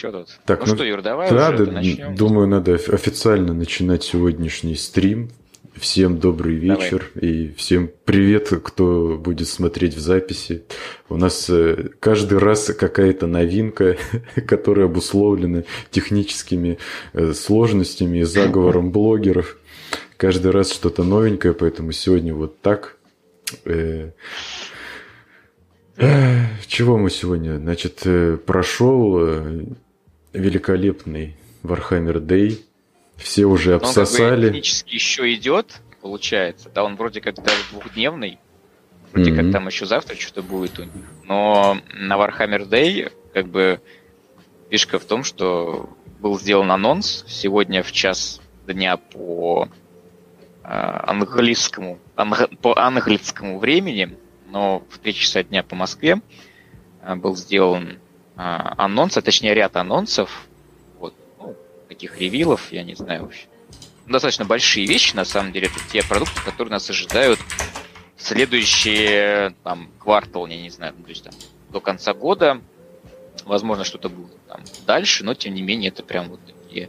что тут? Так, ну, ну, что, Юр, давай Да, уже да, начнем. думаю, надо оф- официально начинать сегодняшний стрим. Всем добрый вечер и всем привет, кто будет смотреть в записи. У нас э, каждый раз какая-то новинка, которая обусловлена техническими э, сложностями и заговором блогеров. Каждый раз что-то новенькое, поэтому сегодня вот так. Э, Чего мы сегодня? Значит, прошел великолепный Warhammer Day. Все уже Но он как бы обсосали. технически еще идет, получается. Да, он вроде как даже двухдневный. Вроде Мгм. как там еще завтра что-то будет у них. Но на Warhammer Day как бы фишка в том, что был сделан анонс сегодня в час дня по а, английскому, анг- по английскому времени, но в 3 часа дня по Москве а, был сделан а, анонс, а точнее ряд анонсов, вот, ну, таких ревилов, я не знаю вообще. Достаточно большие вещи, на самом деле, это те продукты, которые нас ожидают в следующие там, квартал, я не знаю, ну, то есть там, до конца года. Возможно, что-то будет там дальше, но тем не менее это прям вот такие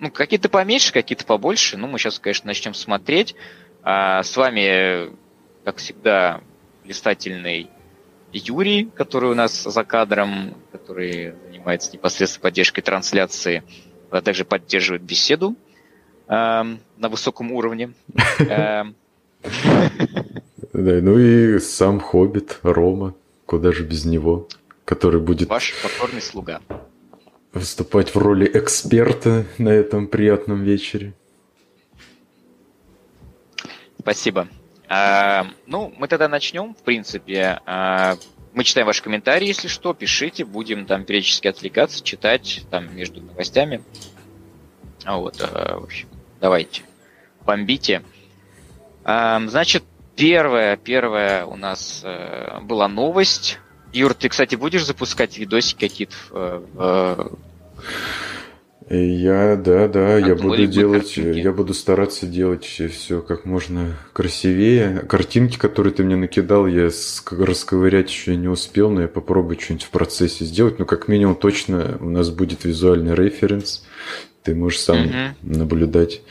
ну, какие-то поменьше, какие-то побольше. Ну, мы сейчас, конечно, начнем смотреть. А, с вами, как всегда, листательный Юрий, который у нас за кадром, который занимается непосредственно поддержкой трансляции, а также поддерживает беседу эм, на высоком уровне. Эм, Да, ну и сам Хоббит, Рома, куда же без него, который будет Ваш покорный слуга. выступать в роли эксперта на этом приятном вечере. Спасибо. А, ну, мы тогда начнем, в принципе. А, мы читаем ваши комментарии, если что, пишите, будем там периодически отвлекаться, читать там между новостями. А вот, в общем, давайте, бомбите. Значит, первая, первая у нас э, была новость. Юр, ты, кстати, будешь запускать видосики какие-то в, Я, да, да, я буду делать, картинки. я буду стараться делать все как можно красивее. Картинки, которые ты мне накидал, я ск- расковырять еще не успел, но я попробую что-нибудь в процессе сделать. Ну, как минимум, точно у нас будет визуальный референс. Ты можешь сам Мгм. наблюдать.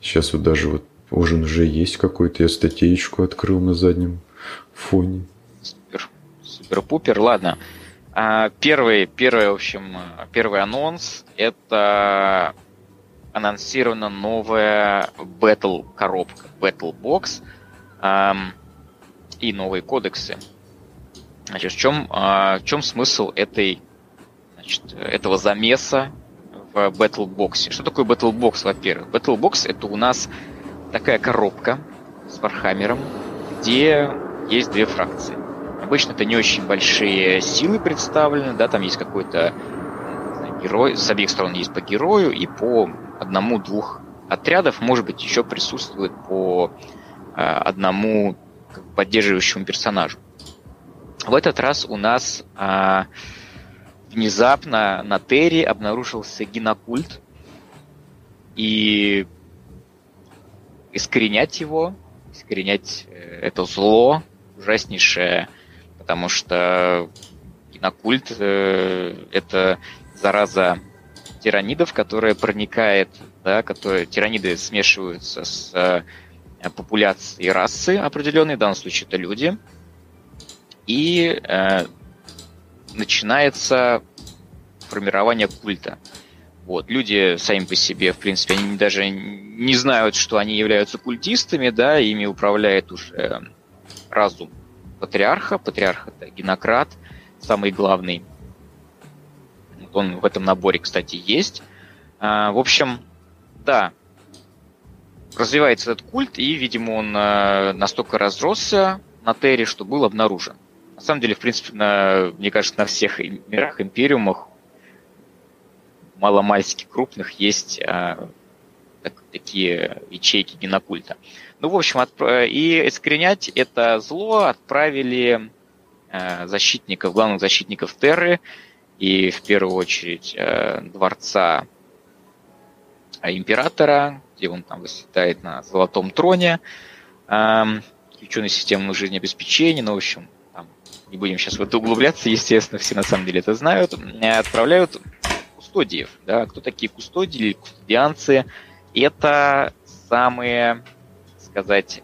Сейчас вот даже вот ужин уже есть какой-то. Я статейку открыл на заднем фоне. Супер, супер-пупер. Ладно. А, Первый, первый, в общем, первый анонс – это анонсирована новая Battle коробка, Battle Box ам, и новые кодексы. Значит, в чем, а, в чем смысл этой, значит, этого замеса в Battle Box? Что такое Battle Box, во-первых? Battle Box это у нас такая коробка с Вархаммером, где есть две фракции. Обычно это не очень большие силы представлены, да, там есть какой-то знаю, герой, с обеих сторон есть по герою, и по одному-двух отрядов, может быть, еще присутствует по э, одному поддерживающему персонажу. В этот раз у нас а, внезапно на Терре обнаружился генокульт, и искоренять его, искоренять э, это зло ужаснейшее, потому что генокульт э, это зараза тиранидов, которая проникает, да, которые тираниды смешиваются с э, популяцией расы определенной, в данном случае это люди, и э, начинается формирование культа. Вот. Люди сами по себе, в принципе, они даже не знают, что они являются культистами, да, ими управляет уже разум патриарха. Патриарх это генократ, самый главный. Он в этом наборе, кстати, есть. А, в общем, да, развивается этот культ, и, видимо, он э, настолько разросся на Терре, что был обнаружен. На самом деле, в принципе, на, мне кажется, на всех мирах, империумах, маломальски крупных, есть а, так- такие ячейки генокульта. Ну, в общем, отпра- и искоренять это зло отправили э, защитников, главных защитников Терры, и в первую очередь э, дворца э, императора, где он там восседает на золотом троне, эм, включенной системы жизнеобеспечения, ну, в общем, там не будем сейчас в это углубляться, естественно, все на самом деле это знают, отправляют кустодиев. Да? Кто такие кустодии кустодианцы? Это самые, сказать,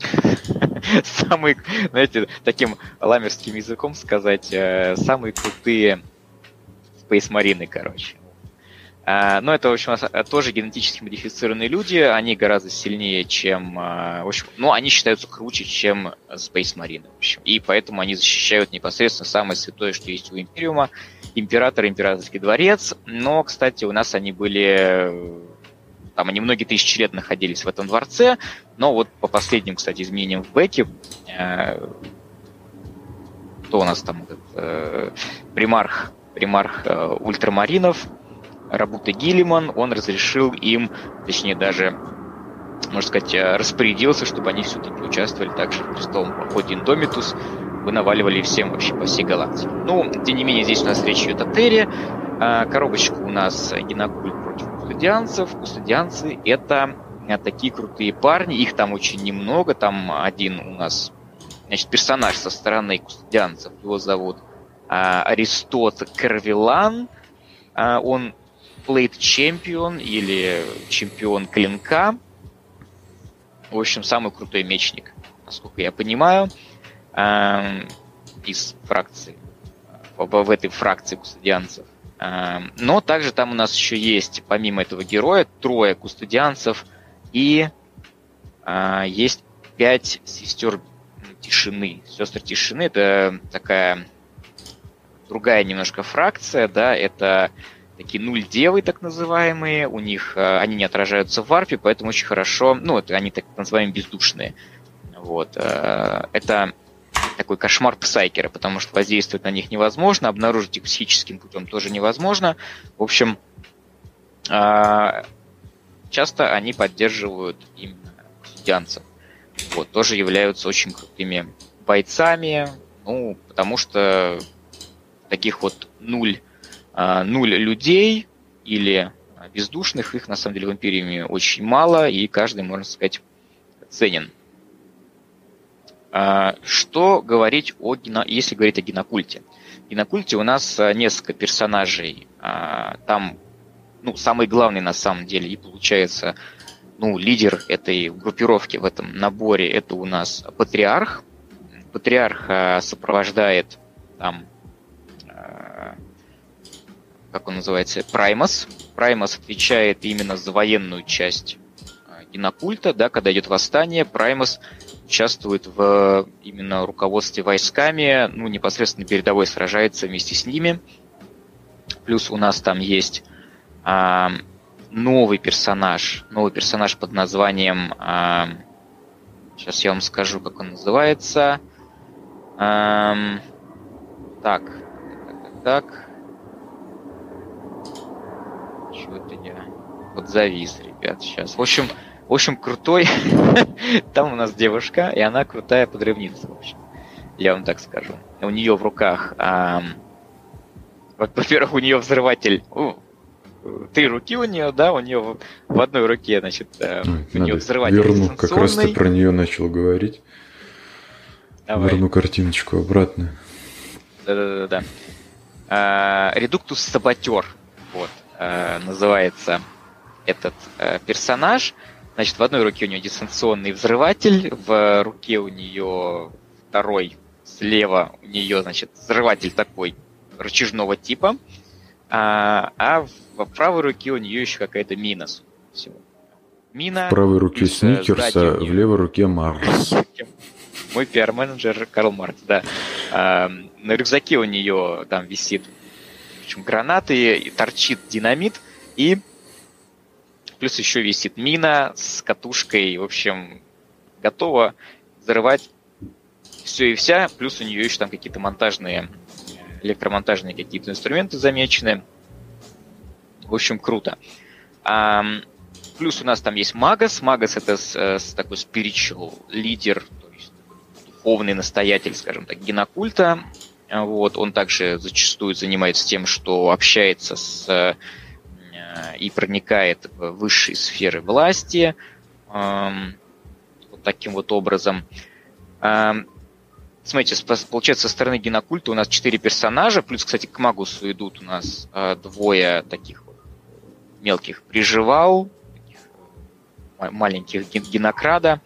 самые, знаете, таким ламерским языком сказать, э, самые крутые Space Marine, короче. А, но это, в общем, тоже генетически модифицированные люди, они гораздо сильнее, чем... А, в общем, ну, они считаются круче, чем Space Marine, в общем. И поэтому они защищают непосредственно самое святое, что есть у Империума, Император, Императорский дворец. Но, кстати, у нас они были... Там они многие тысячи лет находились в этом дворце, но вот по последним, кстати, изменениям в Бэке, э, кто у нас там, этот, э, примарх, примарх э, ультрамаринов, Рабута Гиллиман, он разрешил им, точнее даже, можно сказать, э, распорядился, чтобы они все-таки участвовали также в крестовом походе Индомитус, вы наваливали всем вообще по всей галактике. Ну, тем не менее, здесь у нас речь идет о Терре, а, коробочка у нас генокульт против кустодианцев. Кустодианцы — это э, такие крутые парни, их там очень немного, там один у нас, значит, персонаж со стороны кустодианцев, его зовут а, Аристот Карвилан, а, он Plate Champion или чемпион клинка. В общем, самый крутой мечник, насколько я понимаю, эм, из фракции, в этой фракции кустодианцев. Но также там у нас еще есть, помимо этого героя, трое кустодианцев и э, есть пять сестер тишины. Сестры тишины это такая другая немножко фракция, да, это такие нуль девы, так называемые, у них э, они не отражаются в варпе, поэтому очень хорошо, ну, это они так называемые бездушные. Вот. Э, это такой кошмар псайкера, потому что воздействовать на них невозможно, обнаружить их психическим путем тоже невозможно. В общем, э, часто они поддерживают именно студианцев. Вот, тоже являются очень крутыми бойцами, ну, потому что таких вот нуль а, нуль людей или бездушных, их на самом деле в Империи очень мало, и каждый, можно сказать, ценен. А, что говорить о если говорить о генокульте? В генокульте у нас а, несколько персонажей. Там, ну, самый главный на самом деле и получается, ну, лидер этой группировки в этом наборе, это у нас патриарх. Патриарх сопровождает там как он называется, Праймас. Праймас отвечает именно за военную часть а, генокульта, да, когда идет восстание, Праймас участвует в именно руководстве войсками, ну, непосредственно передовой сражается вместе с ними. Плюс у нас там есть а, новый персонаж, новый персонаж под названием, а, сейчас я вам скажу, как он называется. А, так, так, так. Чего-то я вот завис, ребят, сейчас. В общем, в общем, крутой. Там у нас девушка, и она крутая подрывница, в общем. Я вам так скажу. У нее в руках... А, вот, во-первых, у нее взрыватель... О, три руки у нее, да, у нее в, одной руке, значит, э, у нее взрыватель Верну, как раз ты про нее начал говорить. Давай. Верну картиночку обратно. Да-да-да. А, редуктус саботер. Вот. Э, называется этот э, персонаж. Значит, в одной руке у нее дистанционный взрыватель, в руке у нее второй слева у нее, значит, взрыватель такой рычажного типа, а, а в правой руке у нее еще какая-то мина. Всего. Мина. В правой руке э, Сникерс, а в левой руке Марс. Мой пиар-менеджер Карл Маркс, да. А, на рюкзаке у нее там висит общем, гранаты, торчит динамит, и плюс еще висит мина с катушкой, в общем, готова взрывать все и вся, плюс у нее еще там какие-то монтажные, электромонтажные какие-то инструменты замечены. В общем, круто. А, плюс у нас там есть Магас. Магас это с, э, с такой spiritual лидер, то есть духовный настоятель, скажем так, генокульта. Вот, он также зачастую занимается тем, что общается с и проникает в высшие сферы власти вот таким вот образом. смотрите, получается, со стороны генокульта у нас четыре персонажа, плюс, кстати, к Магусу идут у нас э, двое таких вот мелких приживал, таких маленьких ген генокрада.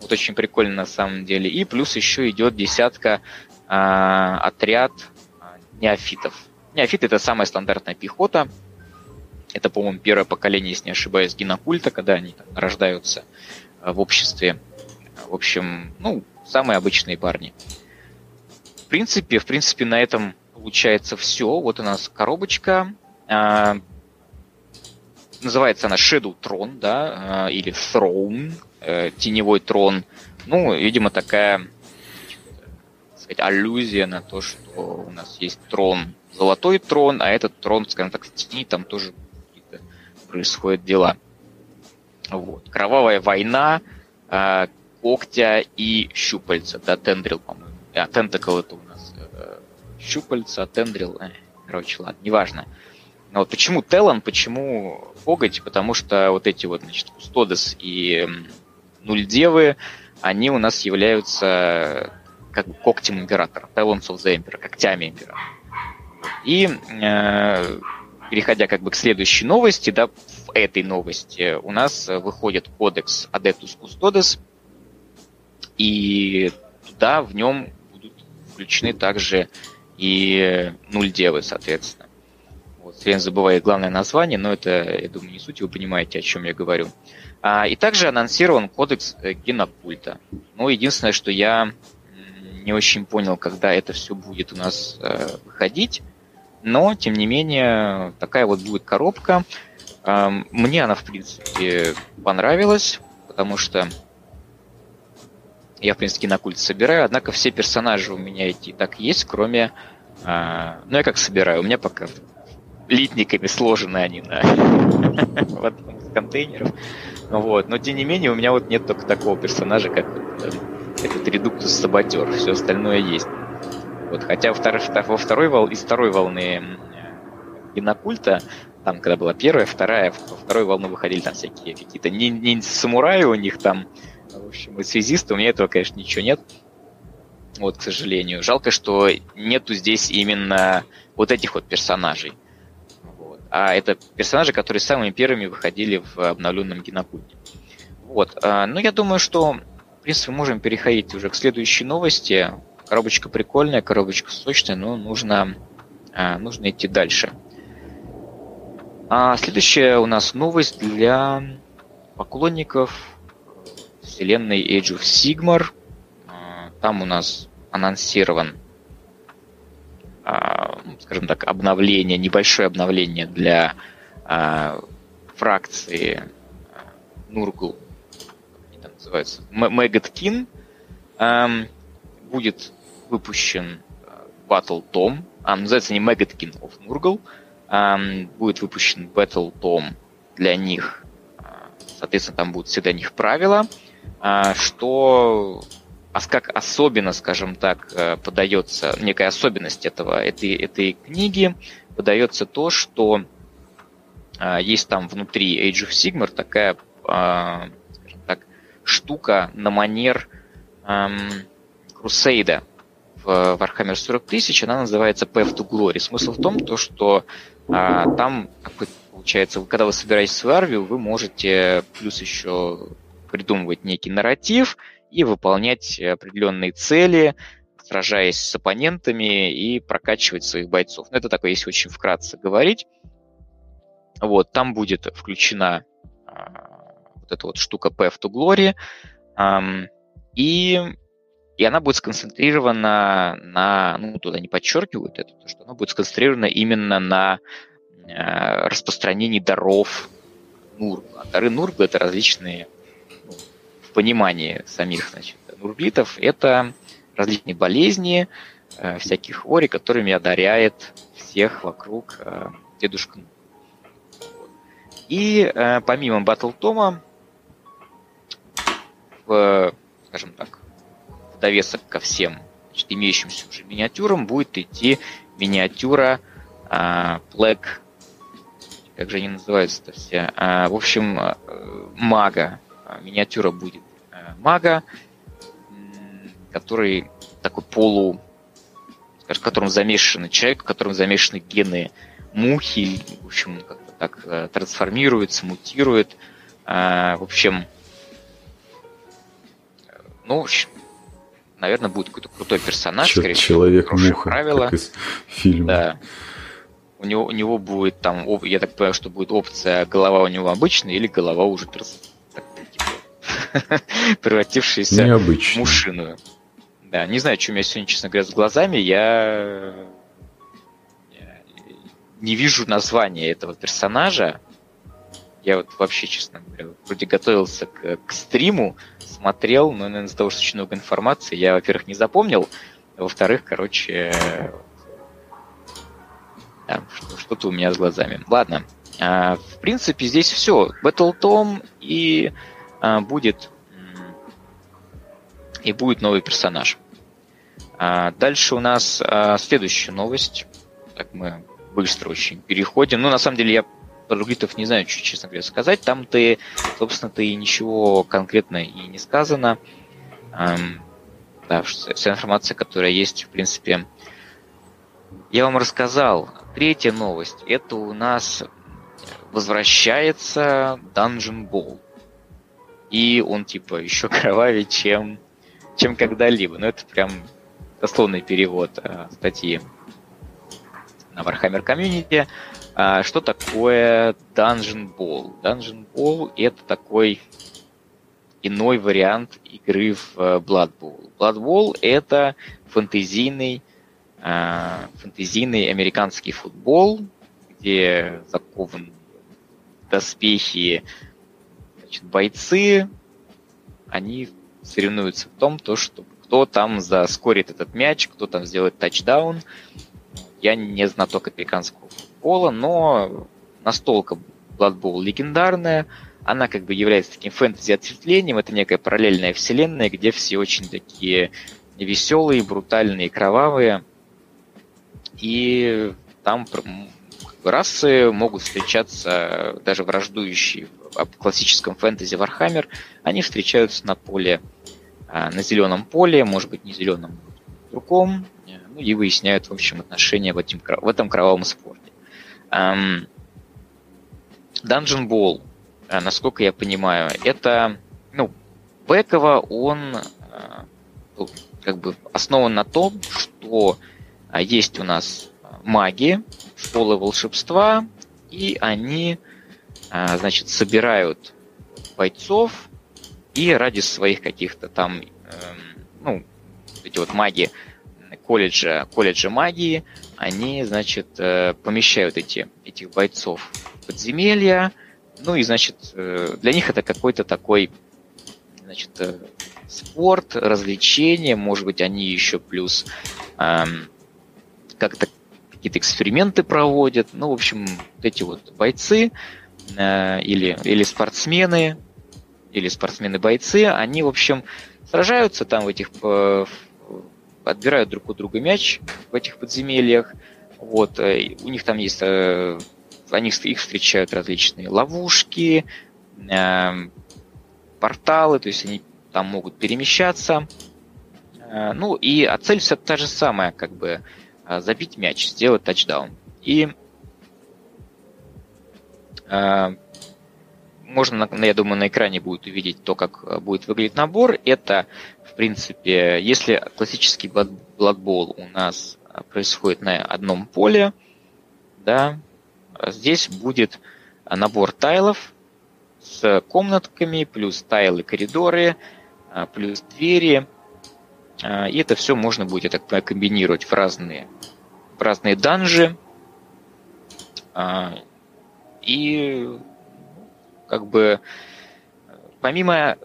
Вот очень прикольно на самом деле. И плюс еще идет десятка э, отряд э, неофитов. Неофиты это самая стандартная пехота. Это, по-моему, первое поколение, если не ошибаюсь, генокульта, когда они там, рождаются э, в обществе. В общем, ну, самые обычные парни. В принципе, в принципе, на этом получается все. Вот у нас коробочка. Э, называется она Shadow Tron, да, э, или Throne, э, теневой трон. Ну, видимо, такая сказать, аллюзия на то, что у нас есть трон, золотой трон, а этот трон, скажем так, в тени, там тоже происходят дела. Вот. Кровавая война, э, когтя и щупальца, да, тендрил, по-моему. А, тентакл это у нас э, щупальца, тендрил, э, короче, ладно, неважно. Но вот почему Телан, почему Коготь? Потому что вот эти вот, значит, Кустодес и Нульдевы, они у нас являются как бы когтем императора, Talons of the когтями императора. И э, переходя как бы к следующей новости, да, в этой новости у нас выходит кодекс Adeptus Custodes, и туда в нем будут включены также и нуль девы, соответственно. Вот, Свен забывает главное название, но это, я думаю, не суть, вы понимаете, о чем я говорю. А, и также анонсирован кодекс э, генопульта. Ну, единственное, что я не очень понял, когда это все будет у нас э, выходить. Но, тем не менее, такая вот будет коробка. Э, мне она, в принципе, понравилась, потому что я, в принципе, на культ собираю, однако все персонажи у меня эти так есть, кроме... Э, ну, я как собираю, у меня пока литниками сложены они на в одном из контейнеров. Вот. Но, тем не менее, у меня вот нет только такого персонажа, как э, этот редуктус саботер. Все остальное есть. Вот. Хотя во второй, вол... из второй волны генокульта, там, когда была первая, вторая, во второй волну выходили там всякие какие-то ниндзя-самураи у них там, в общем, и связисты, у меня этого, конечно, ничего нет. Вот, к сожалению. Жалко, что нету здесь именно вот этих вот персонажей. Вот. А это персонажи, которые самыми первыми выходили в обновленном генокульте. Вот. А, ну, я думаю, что принципе, можем переходить уже к следующей новости. Коробочка прикольная, коробочка сочная, но нужно, а, нужно идти дальше. А следующая у нас новость для поклонников вселенной Age of Sigmar. А, там у нас анонсирован, а, скажем так, обновление, небольшое обновление для фракции Нургл называется, Мэгаткин. Эм, будет выпущен э, Battle Tom. А, называется не Мэгаткин of Nurgle. Эм, будет выпущен Battle Tom для них. Э, соответственно, там будут всегда них правила. Э, что а как особенно, скажем так, подается, некая особенность этого, этой, этой книги, подается то, что есть там внутри Age of Sigmar такая штука на манер эм, Крусейда в Warhammer 40 тысяч, она называется Path to Glory. Смысл в том, то, что а, там, получается, когда вы собираетесь в свою армию, вы можете плюс еще придумывать некий нарратив и выполнять определенные цели, сражаясь с оппонентами и прокачивать своих бойцов. Ну, это такое, если очень вкратце говорить. Вот, там будет включена а, вот эта вот штука Path to Glory, эм, и, и она будет сконцентрирована на, ну, туда не подчеркивают это, то, что она будет сконцентрирована именно на э, распространении даров Нургла. Дары Нургла — это различные, ну, в понимании самих, значит, нурглитов, это различные болезни, э, всяких ори, которыми одаряет всех вокруг э, дедушка И э, помимо Батл Тома в, скажем так, довесок ко всем значит, имеющимся уже миниатюрам будет идти миниатюра а, Black, как же они называются-то все, а, в общем, а, мага. А, миниатюра будет а, мага, который такой полу, скажем, в котором человек, в котором замешаны гены мухи, в общем, как-то так э, трансформируется, мутирует. Э, в общем, ну, наверное, будет какой-то крутой персонаж, Ч- скорее Человек-муха, правила. из фильма. Да. У него, у него будет там, я так понимаю, что будет опция голова у него обычная или голова уже типа, превратившаяся Необычно. в мушиную. Да, не знаю, что у меня сегодня, честно говоря, с глазами. Я не вижу названия этого персонажа. Я вот вообще, честно говоря, вроде готовился к, к стриму, смотрел, но, наверное, из-за того, что очень много информации, я, во-первых, не запомнил, а во-вторых, короче, да, что-то у меня с глазами. Ладно, а, в принципе, здесь все. Battle Tom и а, будет и будет новый персонаж. А, дальше у нас а, следующая новость. Так мы быстро очень переходим. Ну, на самом деле, я про другитов не знаю, что, честно говоря, сказать. Там ты, собственно, ты ничего конкретно и не сказано. Эм, да, вся информация, которая есть, в принципе, я вам рассказал. Третья новость. Это у нас возвращается Dungeon Ball. И он, типа, еще кровавее, чем, чем когда-либо. Ну, это прям дословный перевод э, статьи на Warhammer Community. А, что такое Dungeon Ball? Dungeon Ball это такой иной вариант игры в э, Blood Bowl. Blood Bowl это фэнтезийный, а, фэнтезийный американский футбол, где закован доспехи значит, бойцы, они соревнуются в том, то, что кто там заскорит этот мяч, кто там сделает тачдаун, я не знаток американского футбола, но настолько Blood Bowl легендарная, она как бы является таким фэнтези-ответвлением, это некая параллельная вселенная, где все очень такие веселые, брутальные, кровавые, и там расы могут встречаться, даже враждующие в классическом фэнтези Warhammer, они встречаются на поле, а, на зеленом поле, может быть, не зеленом, другом, ну, и выясняют, в общем, отношения в, этим, в этом кровавом спорте. Эм, Dungeon Ball, э, насколько я понимаю, это, ну, Бекова, он э, как бы основан на том, что э, есть у нас маги, школы волшебства, и они, э, значит, собирают бойцов и ради своих каких-то там, э, ну, эти вот маги колледжа, колледжа магии, они, значит, э, помещают эти, этих бойцов в подземелья, ну и, значит, э, для них это какой-то такой, значит, э, спорт, развлечение, может быть, они еще плюс эм, как-то какие-то эксперименты проводят. Ну, в общем, эти вот бойцы э, или, или спортсмены, или спортсмены-бойцы, они, в общем, сражаются там в этих отбирают друг у друга мяч в этих подземельях. Вот, э, у них там есть, э, они их встречают различные ловушки, э, порталы, то есть они там могут перемещаться. Ну и а цель все та же самая, как бы забить мяч, сделать тачдаун. И можно, я думаю, на экране будет увидеть то, как будет выглядеть набор. Это принципе, если классический Blood у нас а, происходит на одном поле, да, здесь будет набор тайлов с комнатками, плюс тайлы коридоры, а, плюс двери. И это все можно будет, я так комбинировать в разные, в разные данжи. И как бы помимо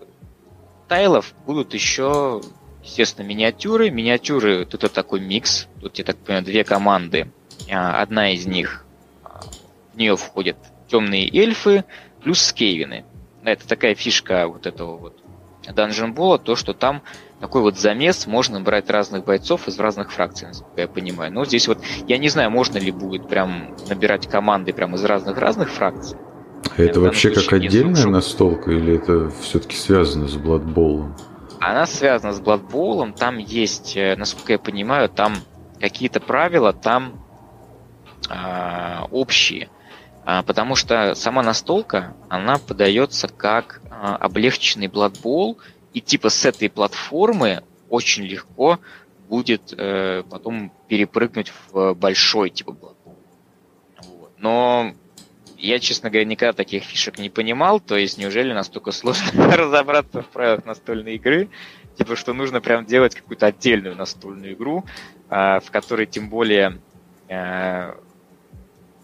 тайлов будут еще, естественно, миниатюры. Миниатюры, тут это такой микс. Тут, я так понимаю, две команды. А, одна из них, а, в нее входят темные эльфы плюс скейвины. Это такая фишка вот этого вот Ball, то, что там такой вот замес, можно брать разных бойцов из разных фракций, насколько я понимаю. Но здесь вот, я не знаю, можно ли будет прям набирать команды прям из разных-разных фракций. А это вообще как отдельная настолка или это все-таки связано с Bowl? Она связана с Bowl, там есть, э, насколько я понимаю, там какие-то правила, там э, общие. А, потому что сама настолка, она подается как облегченный Blood Bowl, и типа с этой платформы очень легко будет э, потом перепрыгнуть в большой типа Blood Bowl. Вот. Но я, честно говоря, никогда таких фишек не понимал, то есть неужели настолько сложно разобраться в правилах настольной игры, типа что нужно прям делать какую-то отдельную настольную игру, э, в которой тем более э,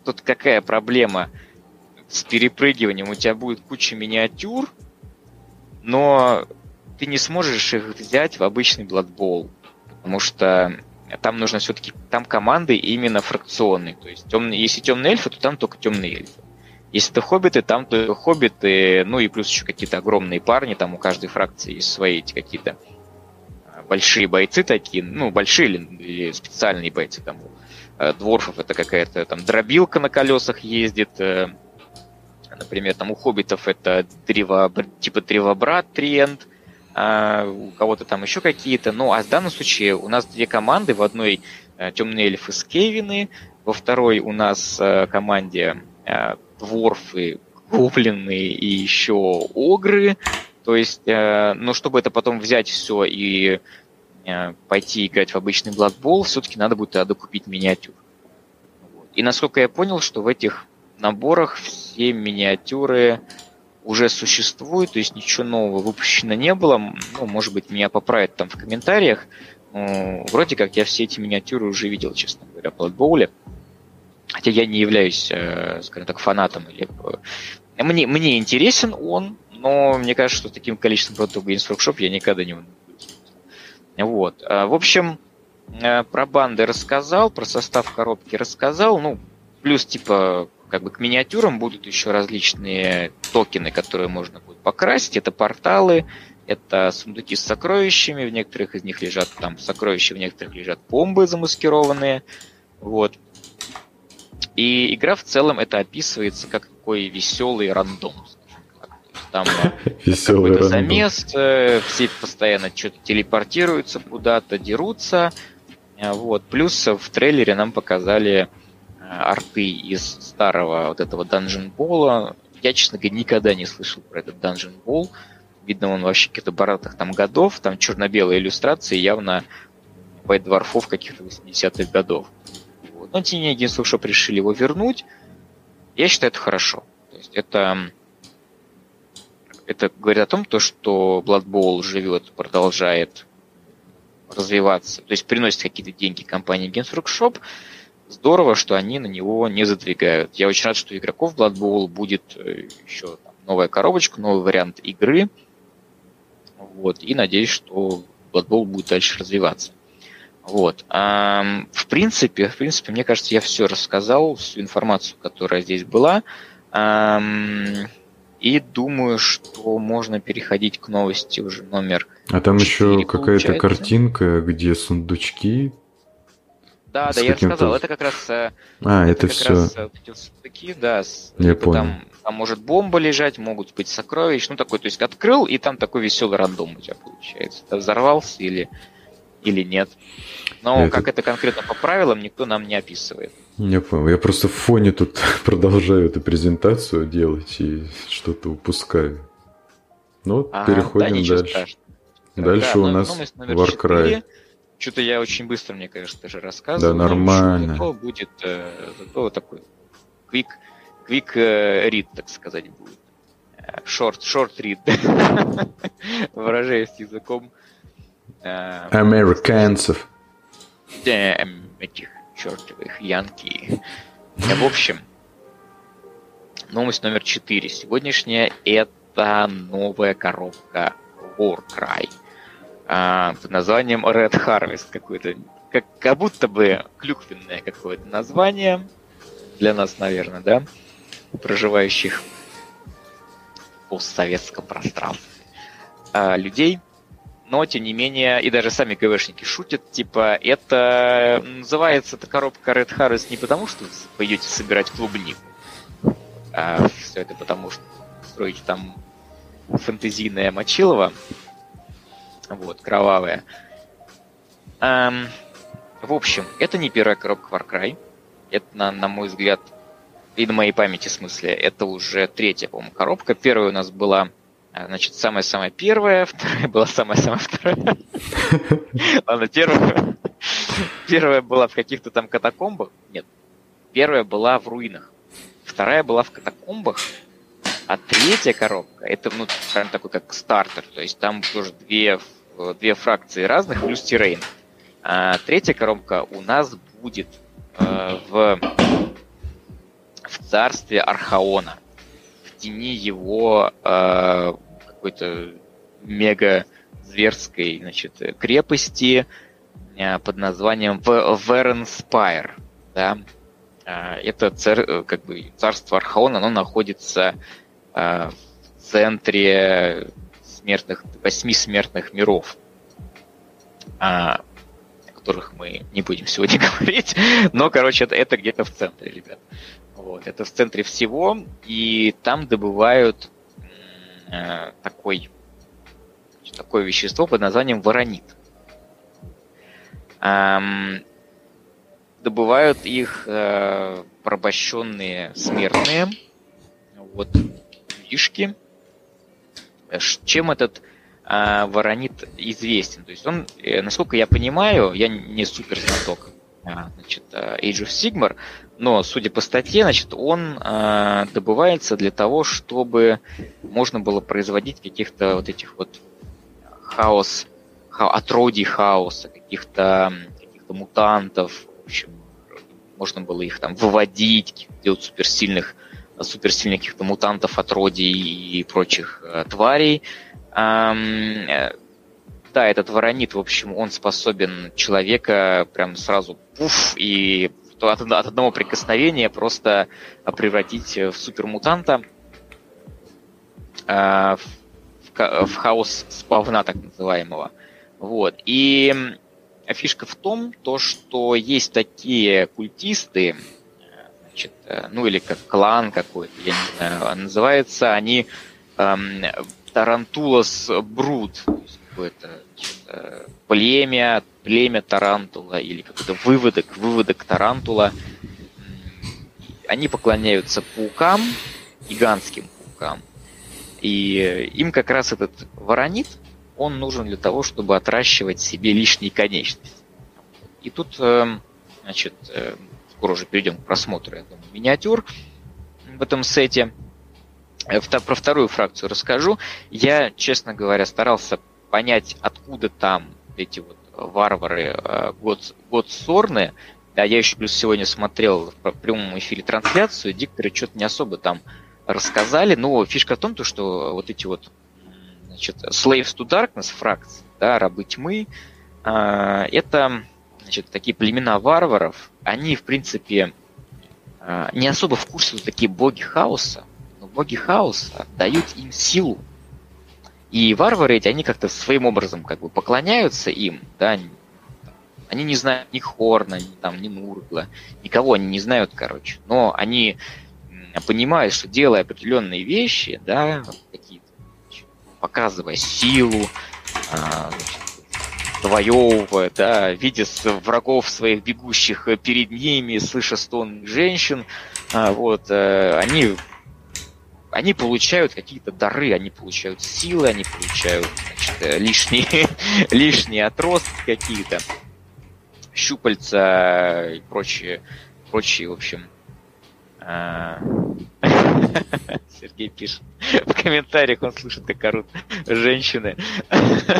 тут какая проблема с перепрыгиванием? У тебя будет куча миниатюр, но ты не сможешь их взять в обычный Blood потому что там нужно все-таки, там команды именно фракционные. То есть темные, если темные эльфы, то там только темные эльфы. Если это хоббиты, там только хоббиты, ну и плюс еще какие-то огромные парни, там у каждой фракции есть свои эти какие-то а, большие бойцы такие, ну, большие или, или специальные бойцы, там Э, дворфов это какая-то там дробилка на колесах ездит, э, например, там у хоббитов это древо, типа древобрат тренд, а у кого-то там еще какие-то. Ну, а в данном случае у нас две команды. В одной э, темные эльфы с Кевины, во второй у нас команде дворфы, гоблины и еще огры. То есть, ну, чтобы это потом взять все и Э, пойти играть в обычный Blood все-таки надо будет тогда купить миниатюр. И насколько я понял, что в этих наборах все миниатюры уже существуют, то есть ничего нового выпущено не было. Ну, может быть, меня поправят там в комментариях. Ну, вроде как я все эти миниатюры уже видел, честно говоря, в Blood Bowl. Хотя я не являюсь, э, скажем так, фанатом. Или... Э, мне, мне интересен он, но мне кажется, что таким количеством продуктов Games Workshop я никогда не вот. А, в общем, э, про банды рассказал, про состав коробки рассказал. Ну, плюс, типа, как бы к миниатюрам будут еще различные токены, которые можно будет покрасить. Это порталы, это сундуки с сокровищами, в некоторых из них лежат там сокровища, в некоторых лежат бомбы замаскированные. Вот. И игра в целом это описывается как такой веселый рандом, там какой-то замес, все постоянно что-то телепортируются куда-то, дерутся. А, вот. Плюс в трейлере нам показали арты из старого вот этого Dungeon Ball. Я, честно говоря, никогда не слышал про этот Dungeon Ball. Видно, он вообще каких-то бородатых там годов. Там черно-белые иллюстрации явно дворфов каких-то 80-х годов. Но Games Workshop решили его вернуть. Я считаю, это хорошо. То есть это это говорит о том, то, что Blood Bowl живет, продолжает развиваться, то есть приносит какие-то деньги компании Games Workshop, здорово, что они на него не задвигают. Я очень рад, что игроков Blood Bowl будет э, еще там, новая коробочка, новый вариант игры. Вот, и надеюсь, что Blood Bowl будет дальше развиваться. Вот. В принципе, в принципе, мне кажется, я все рассказал, всю информацию, которая здесь была. И думаю, что можно переходить к новости уже номер. А там 4, еще какая-то картинка, где сундучки. Да, да, я сказал, это как раз. Э, а, это, это все. Раз, э, сундуки, да. Я понял. Там, там может бомба лежать, могут быть сокровища, ну такой, то есть открыл и там такой веселый рандом у тебя получается. Ты взорвался или или нет. Но это... как это конкретно по правилам, никто нам не описывает. Я понял. Я просто в фоне тут продолжаю эту презентацию делать и что-то упускаю. Ну вот, ага, переходим да, дальше. Страшного. Дальше да, у нас Warcry. Что-то я очень быстро, мне кажется, даже рассказывал. Да, нормально. Зато будет э, зато такой quick, quick э, read, так сказать, будет. Э, short, short read. Выражаясь языком Американцев. Да, этих чертовых янки. В общем, новость номер четыре. Сегодняшняя это новая коробка Warcry а, под названием Red Harvest какой-то. Как, как будто бы клюквенное какое-то название для нас, наверное, да, проживающих в постсоветском пространстве а, людей но тем не менее, и даже сами ГВшники шутят, типа, это называется эта коробка Red Harvest не потому, что вы пойдете собирать клубнику, а все это потому, что строите там фэнтезийное Мочилово. Вот, кровавая. Эм, в общем, это не первая коробка Far Cry. Это, на, на мой взгляд, и на моей памяти в смысле, это уже третья, по-моему, коробка. Первая у нас была, значит, самая-самая первая, вторая была самая-самая вторая. Ладно, первая, первая была в каких-то там катакомбах. Нет, первая была в руинах. Вторая была в катакомбах, а третья коробка, это, ну, прям такой как стартер, то есть там тоже две, две фракции разных, плюс террейн. А третья коробка у нас будет э, в, в царстве Архаона, в тени его э, какой-то мега зверской значит, крепости э, под названием Веренспайр. Да? Э, это цар, э, как бы царство Архаона, оно находится в центре смертных, восьми смертных миров. А, которых мы не будем сегодня говорить. Но, короче, это, это где-то в центре, ребят. Вот, это в центре всего, и там добывают э, такой, такое вещество под названием воронит. Эм, добывают их э, порабощенные смертные, вот, вишки. Чем этот а, Воронит известен. То есть он, э, насколько я понимаю, я не супер знаток а, значит, а, Age of Sigmar, но, судя по статье, значит, он э, добывается для того, чтобы можно было производить каких-то вот этих вот хаос, ха, отродий хаоса, каких-то каких мутантов, в общем, можно было их там выводить, делать суперсильных, суперсильных каких-то мутантов, отродий и прочих э, тварей. Э, да, этот воронит, в общем, он способен человека прям сразу пуф, и от, от одного прикосновения просто превратить в супермутанта, э, в, в хаос спавна, так называемого. Вот. И фишка в том, то, что есть такие культисты, значит, э, ну или как клан какой-то, я не знаю, называется, они эм, Tarantula's Brood, какое-то э, племя, племя Тарантула или какой-то выводок, выводок Тарантула. Они поклоняются паукам, гигантским паукам. И им как раз этот воронит, он нужен для того, чтобы отращивать себе лишние конечности. И тут, э, значит, э, скоро уже перейдем к просмотру, я думаю, миниатюр в этом сете – Э, про вторую фракцию расскажу. Я, честно говоря, старался понять, откуда там эти вот варвары э, год, год сорны. Да, я еще плюс сегодня смотрел в прямом эфире трансляцию, дикторы что-то не особо там рассказали, но фишка в том, то, что вот эти вот значит, Slaves to Darkness фракции, да, рабы тьмы, э, это значит, такие племена варваров, они, в принципе, не особо в курсе вот такие боги хаоса, боги хаоса дают им силу. И варвары эти, они как-то своим образом как бы поклоняются им, да, они не знают ни Хорна, ни, там, ни Нургла, никого они не знают, короче. Но они понимают, что делая определенные вещи, да, какие-то, показывая силу, а, завоевывая, да, видя врагов своих бегущих перед ними, слыша стон женщин, а, вот, а, они они получают какие-то дары, они получают силы, они получают значит, э, лишние, лишние отростки какие-то, щупальца и прочие, прочие, в общем. А, Сергей пишет в комментариях, он слышит, как орут женщины.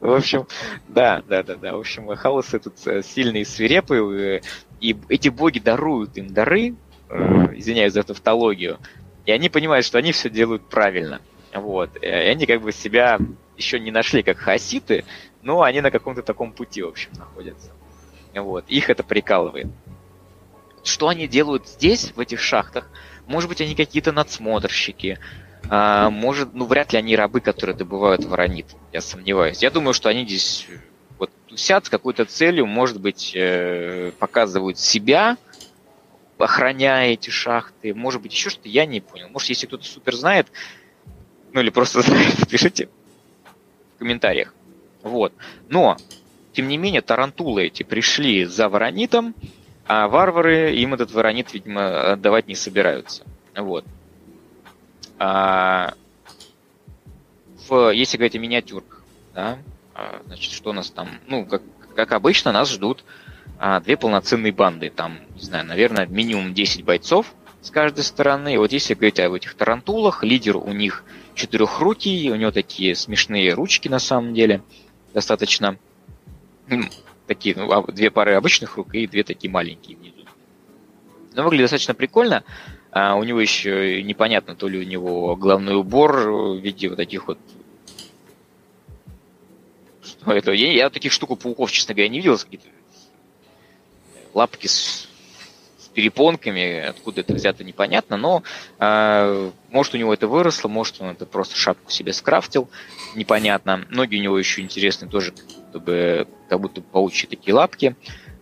В общем, да, да, да, да. В общем, хаосы тут э, сильные свирепые, и эти боги даруют им дары, э, извиняюсь за тавтологию, и они понимают, что они все делают правильно. Вот. И они как бы себя еще не нашли как хаситы, но они на каком-то таком пути, в общем, находятся. Вот. Их это прикалывает. Что они делают здесь, в этих шахтах? Может быть, они какие-то надсмотрщики. А, может, ну, вряд ли они рабы, которые добывают воронит. Я сомневаюсь. Я думаю, что они здесь вот тусят с какой-то целью, может быть, э, показывают себя, охраняя эти шахты, может быть, еще что-то, я не понял. Может, если кто-то супер знает, ну или просто знает, пишите в комментариях. Вот. Но, тем не менее, тарантулы эти пришли за воронитом, а варвары им этот воронит, видимо, отдавать не собираются. Вот. А, в, если говорить о миниатюрках, да, а, значит, что у нас там, ну, как, как обычно, нас ждут а, две полноценные банды. Там, не знаю, наверное, минимум 10 бойцов с каждой стороны. И вот если говорить об этих тарантулах, лидер у них четырехрукий, у него такие смешные ручки на самом деле, достаточно такие, ну, а, две пары обычных рук и две такие маленькие внизу. Но выглядит достаточно прикольно. А у него еще непонятно, то ли у него главный убор в виде вот таких вот это? Я, я таких штук у пауков, честно говоря, не видел. Какие-то лапки с, с перепонками, откуда это взято, непонятно, но э, может у него это выросло, может он это просто шапку себе скрафтил, непонятно. Ноги у него еще интересные, тоже как будто, как будто паучьи такие лапки.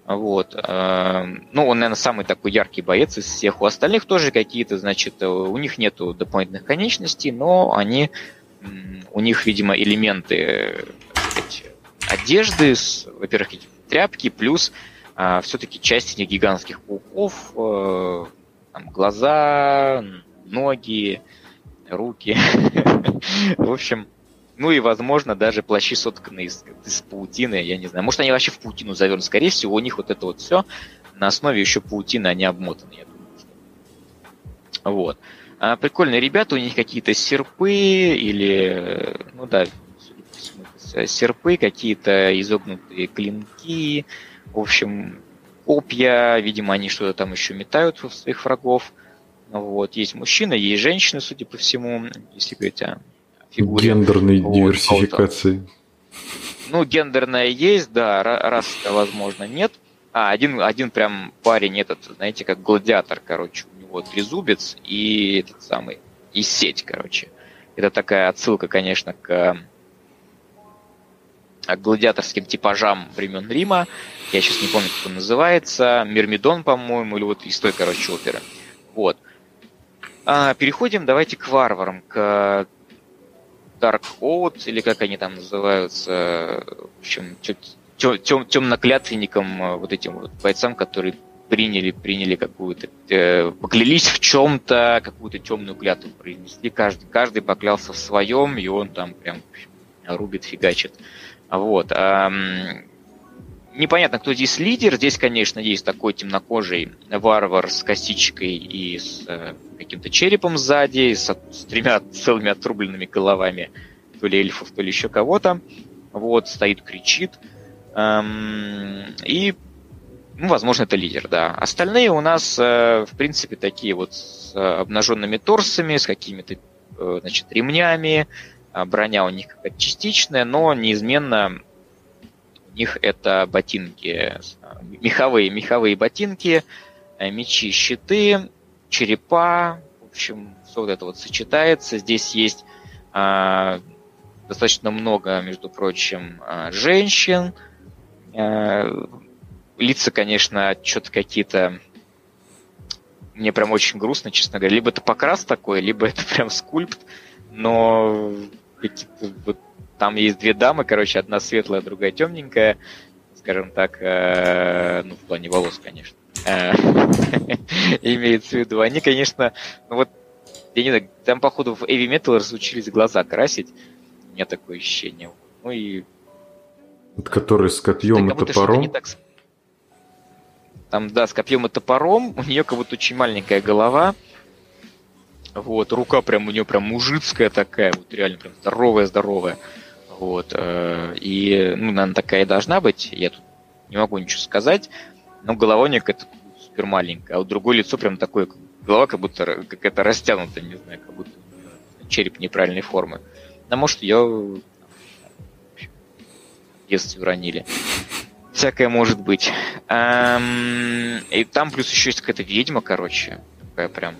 Вот. Э, ну, он, наверное, самый такой яркий боец из всех. У остальных тоже какие-то, значит, у них нету дополнительных конечностей, но они, у них, видимо, элементы сказать, одежды, во-первых, тряпки, плюс а, все-таки часть этих гигантских пауков, э, там, глаза, ноги, руки. В общем, ну и, возможно, даже плащи сотканные из, из паутины, я не знаю. Может, они вообще в паутину завернуты. Скорее всего, у них вот это вот все на основе еще паутины, они обмотаны, я думаю. Вот. А, прикольные ребята, у них какие-то серпы или, ну да, серпы, какие-то изогнутые клинки, в общем, копья, видимо, они что-то там еще метают в своих врагов. Вот, есть мужчина, есть женщина, судя по всему, если говорить о фигуре. Гендерной вот, диверсификации. Ну, гендерная есть, да, раз возможно, нет. А, один, один прям парень этот, знаете, как гладиатор, короче, у него трезубец и этот самый, и сеть, короче. Это такая отсылка, конечно, к гладиаторским типажам времен Рима. Я сейчас не помню, как он называется. Мирмидон, по-моему, или вот из той, короче, оперы. Вот. А, переходим, давайте к варварам, к Dark Oath, или как они там называются, в общем, тем, тем, темноклятвенникам, э, вот этим вот бойцам, которые приняли, приняли какую-то, э, поклялись в чем-то, какую-то темную клятву произнесли. Каждый, каждый поклялся в своем, и он там прям рубит, фигачит. Вот. Непонятно, кто здесь лидер. Здесь, конечно, есть такой темнокожий варвар с косичкой и с э, каким-то черепом сзади, с, с тремя целыми отрубленными головами то ли эльфов, то ли еще кого-то. Вот, стоит, кричит. И, ну, возможно, это лидер, да. Остальные у нас, э, в принципе, такие вот с э, обнаженными торсами, с какими-то, значит, ремнями, броня у них какая-то частичная, но неизменно у них это ботинки, меховые, меховые ботинки, э, мечи, щиты, черепа, в общем, все вот это вот сочетается. Здесь есть а, достаточно много, между прочим, а, женщин. А, лица, конечно, что-то какие-то мне прям очень грустно, честно говоря. Либо это покрас такой, либо это прям скульпт, но какие-то вот там есть две дамы, короче, одна светлая, другая темненькая, скажем так, э, ну, в плане волос, конечно. Э, имеется в виду. Они, конечно, ну вот, я не знаю, там, походу, в Heavy Metal разучились глаза красить. У меня такое ощущение. Ну и... Вот который с копьем и топором? Так... Там, да, с копьем и топором. У нее как будто очень маленькая голова. Вот, рука прям у нее прям мужицкая такая, вот реально прям здоровая-здоровая. Вот, э, и, ну, наверное, такая и должна быть. Я тут не могу ничего сказать. Но голова у нее какая-то супер маленькая, а вот другое лицо прям такое, голова как будто какая-то растянутая, не знаю, как будто череп неправильной формы. А может, ее в детстве уронили. Всякое может быть. Эм, и там плюс еще есть какая-то ведьма, короче. Такая прям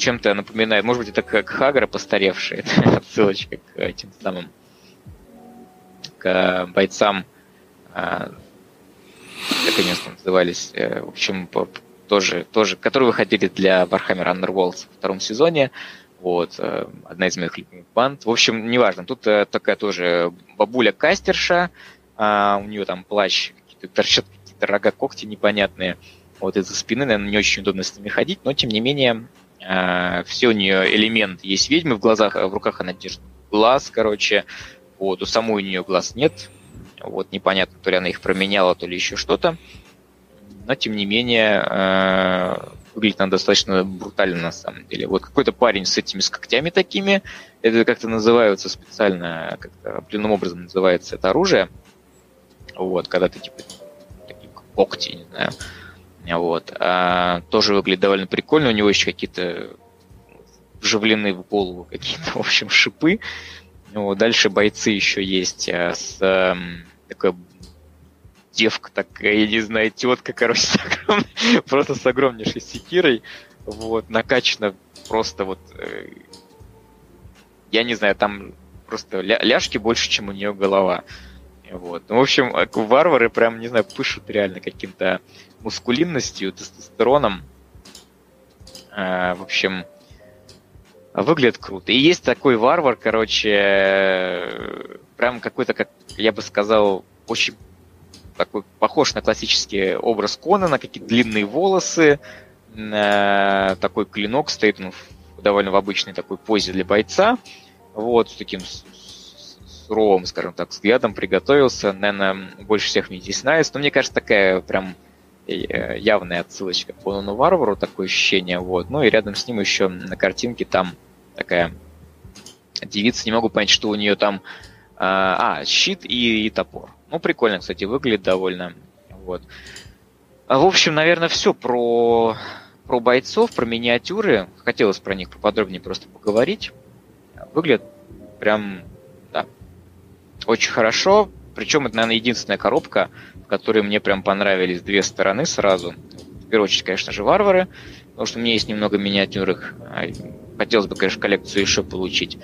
чем-то напоминает, может быть, это как Хагра постаревший, отсылочка к этим самым к бойцам, а, как они назывались, э, в общем, тоже, тоже, которые выходили для Warhammer Underworld во втором сезоне. Вот, э, одна из моих любимых банд. В общем, неважно, тут э, такая тоже бабуля-кастерша, а, у нее там плащ, какие-то торчат какие-то рога, когти непонятные. Вот из-за спины, наверное, не очень удобно с ними ходить, но тем не менее, э, все у нее элемент есть ведьмы, в глазах, в руках она держит глаз, короче, вот, у самой у нее глаз нет, вот, непонятно, то ли она их променяла, то ли еще что-то, но тем не менее, выглядит она достаточно брутально на самом деле. Вот какой-то парень с этими с когтями такими, это как-то называется специально, как-то определенным образом называется это оружие. Вот, когда ты типа такие когти, не знаю. Вот. А, тоже выглядит довольно прикольно. У него еще какие-то вживлены в голову какие-то, в общем, шипы. Вот. Дальше бойцы еще есть а, с а, такой девка такая, я не знаю, тетка, короче, с огромной, просто с огромнейшей секирой, вот, накачана просто вот, э, я не знаю, там просто ля ляжки больше, чем у нее голова. Вот. Ну, в общем, э, варвары прям, не знаю, пышут реально каким-то мускулинностью, тестостероном. А, в общем, выглядит круто. И есть такой варвар, короче, э, прям какой-то, как я бы сказал, очень такой похож на классический образ Конана, какие-то длинные волосы, э, такой клинок стоит он в, довольно в обычной такой позе для бойца, вот, с таким суровым, скажем так, взглядом приготовился. Наверное, больше всех мне здесь нравится. Но мне кажется, такая прям э, явная отсылочка к Конану Варвару, такое ощущение. Вот. Ну и рядом с ним еще на картинке там такая девица, не могу понять, что у нее там... А, а щит и, и топор. Ну, прикольно, кстати, выглядит довольно. Вот. А, в общем, наверное, все про, про бойцов, про миниатюры. Хотелось про них поподробнее просто поговорить. Выглядит прям, да, очень хорошо. Причем это, наверное, единственная коробка, в которой мне прям понравились две стороны сразу. В первую очередь, конечно же, варвары, потому что у меня есть немного миниатюрок. А, хотелось бы, конечно, коллекцию еще получить.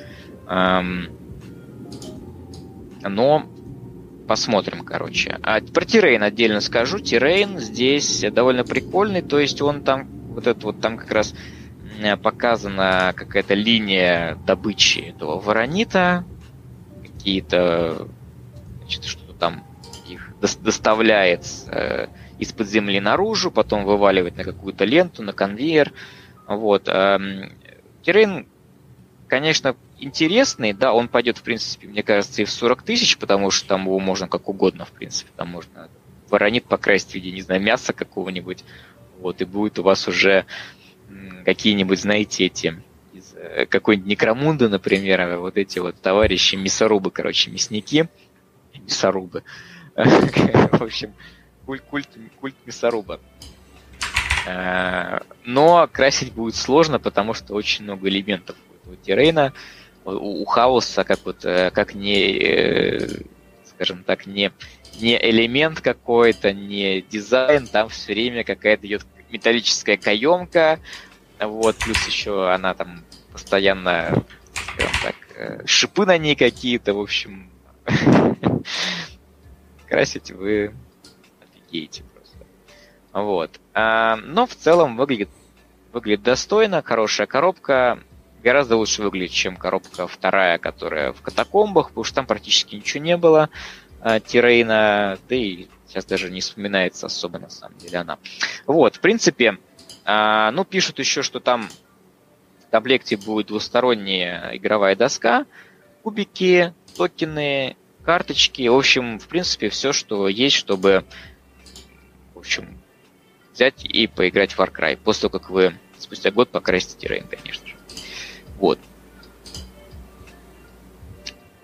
Но Посмотрим, короче. А про terrain отдельно скажу. Terrain здесь довольно прикольный, то есть он там, вот это вот там как раз показана какая-то линия добычи этого воронита, какие-то, значит, что там их доставляет э, из-под земли наружу, потом вываливает на какую-то ленту, на конвейер. Вот. Э, terrain, конечно, интересный, да, он пойдет, в принципе, мне кажется, и в 40 тысяч, потому что там его можно как угодно, в принципе, там можно воронит покрасить в виде, не знаю, мяса какого-нибудь, вот, и будет у вас уже какие-нибудь, знаете, эти э, какой-нибудь Некромунда, например, вот эти вот товарищи мясорубы, короче, мясники, мясорубы, в общем, культ, культ, культ мясоруба. Э, но красить будет сложно, потому что очень много элементов у Тирейна. У, у хаоса как вот э, как не э, скажем так не не элемент какой-то, не дизайн, там все время какая-то идет металлическая каемка, вот, плюс еще она там постоянно, скажем так, шипы на ней какие-то, в общем, красить вы офигеете просто. Вот. А, но в целом выглядит, выглядит достойно, хорошая коробка, гораздо лучше выглядит, чем коробка вторая, которая в катакомбах, потому что там практически ничего не было э, Тирейна, да и сейчас даже не вспоминается особо на самом деле она. Вот, в принципе, э, ну, пишут еще, что там в комплекте будет двусторонняя игровая доска, кубики, токены, карточки, в общем, в принципе, все, что есть, чтобы, в общем, взять и поиграть в Far Cry, после того, как вы спустя год покрасите Тирейн, конечно же. Вот.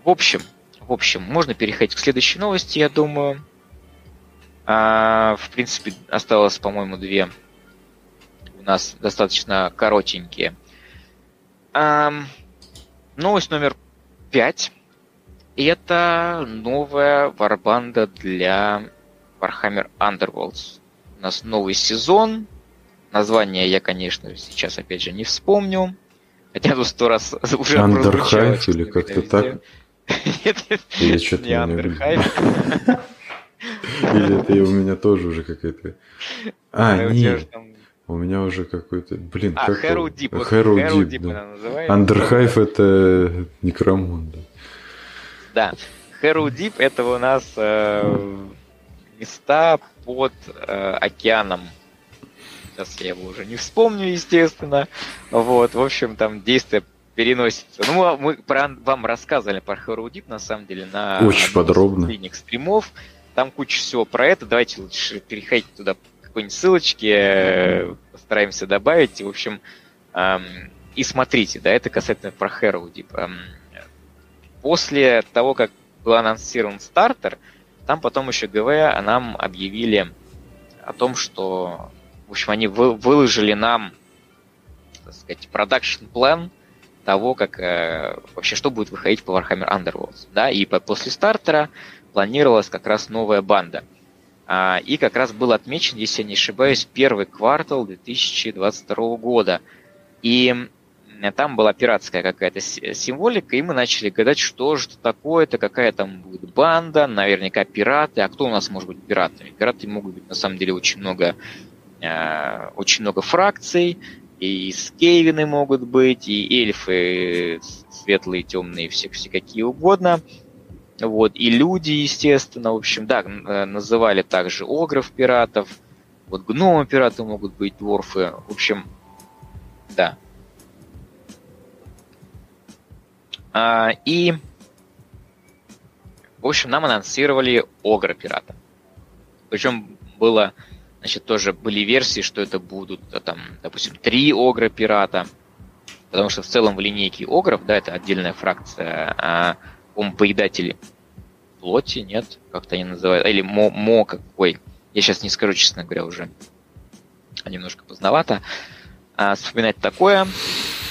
В общем, в общем, можно переходить к следующей новости, я думаю. А, в принципе, осталось, по-моему, две у нас достаточно коротенькие. А, новость номер пять. Это новая варбанда для Warhammer Underworlds. У нас новый сезон. Название я, конечно, сейчас опять же не вспомню. Хотя тут сто раз уже Андерхайф или как-то так? Или что-то не Андерхайф. Или это у меня тоже уже какая-то... А, нет. У меня уже какой-то... Блин, а, как... Хэрроу Дип. Хэрроу Дип, да. Андерхайф это Некромон, да. Да. Хэрроу Дип это у нас э, места под э, океаном. Сейчас я его уже не вспомню, естественно. Вот, в общем, там действие переносится. Ну, мы про, вам рассказывали про Хэрроу Дип, на самом деле, на Очень подробно. стримов. Там куча всего про это. Давайте лучше переходить туда какой-нибудь ссылочки, постараемся добавить. В общем, эм, и смотрите, да, это касательно про Хэрроу Дип. Эм, после того, как был анонсирован стартер, там потом еще ГВ нам объявили о том, что, в общем, они вы, выложили нам, так сказать, продакшн план того, как э, вообще что будет выходить по Warhammer Underworlds, да, и по, после стартера планировалась как раз новая банда. А, и как раз был отмечен, если я не ошибаюсь, первый квартал 2022 года. И там была пиратская какая-то символика, и мы начали гадать, что же это такое-то, какая там будет банда, наверняка пираты, а кто у нас может быть пиратами? Пираты могут быть на самом деле очень много, э, очень много фракций, и скейвины могут быть, и эльфы светлые, темные, все, все какие угодно. Вот, и люди, естественно, в общем, да, э, называли также огров пиратов, вот гномы пираты могут быть, дворфы, в общем, да, А, и, в общем, нам анонсировали Огра Пирата. Причем было, значит, тоже были версии, что это будут, а, там, допустим, три Огра Пирата. Потому что в целом в линейке Огров, да, это отдельная фракция, а, по поедатели плоти, нет, как-то они называют, или мо, мо какой, я сейчас не скажу, честно говоря, уже немножко поздновато а, вспоминать такое.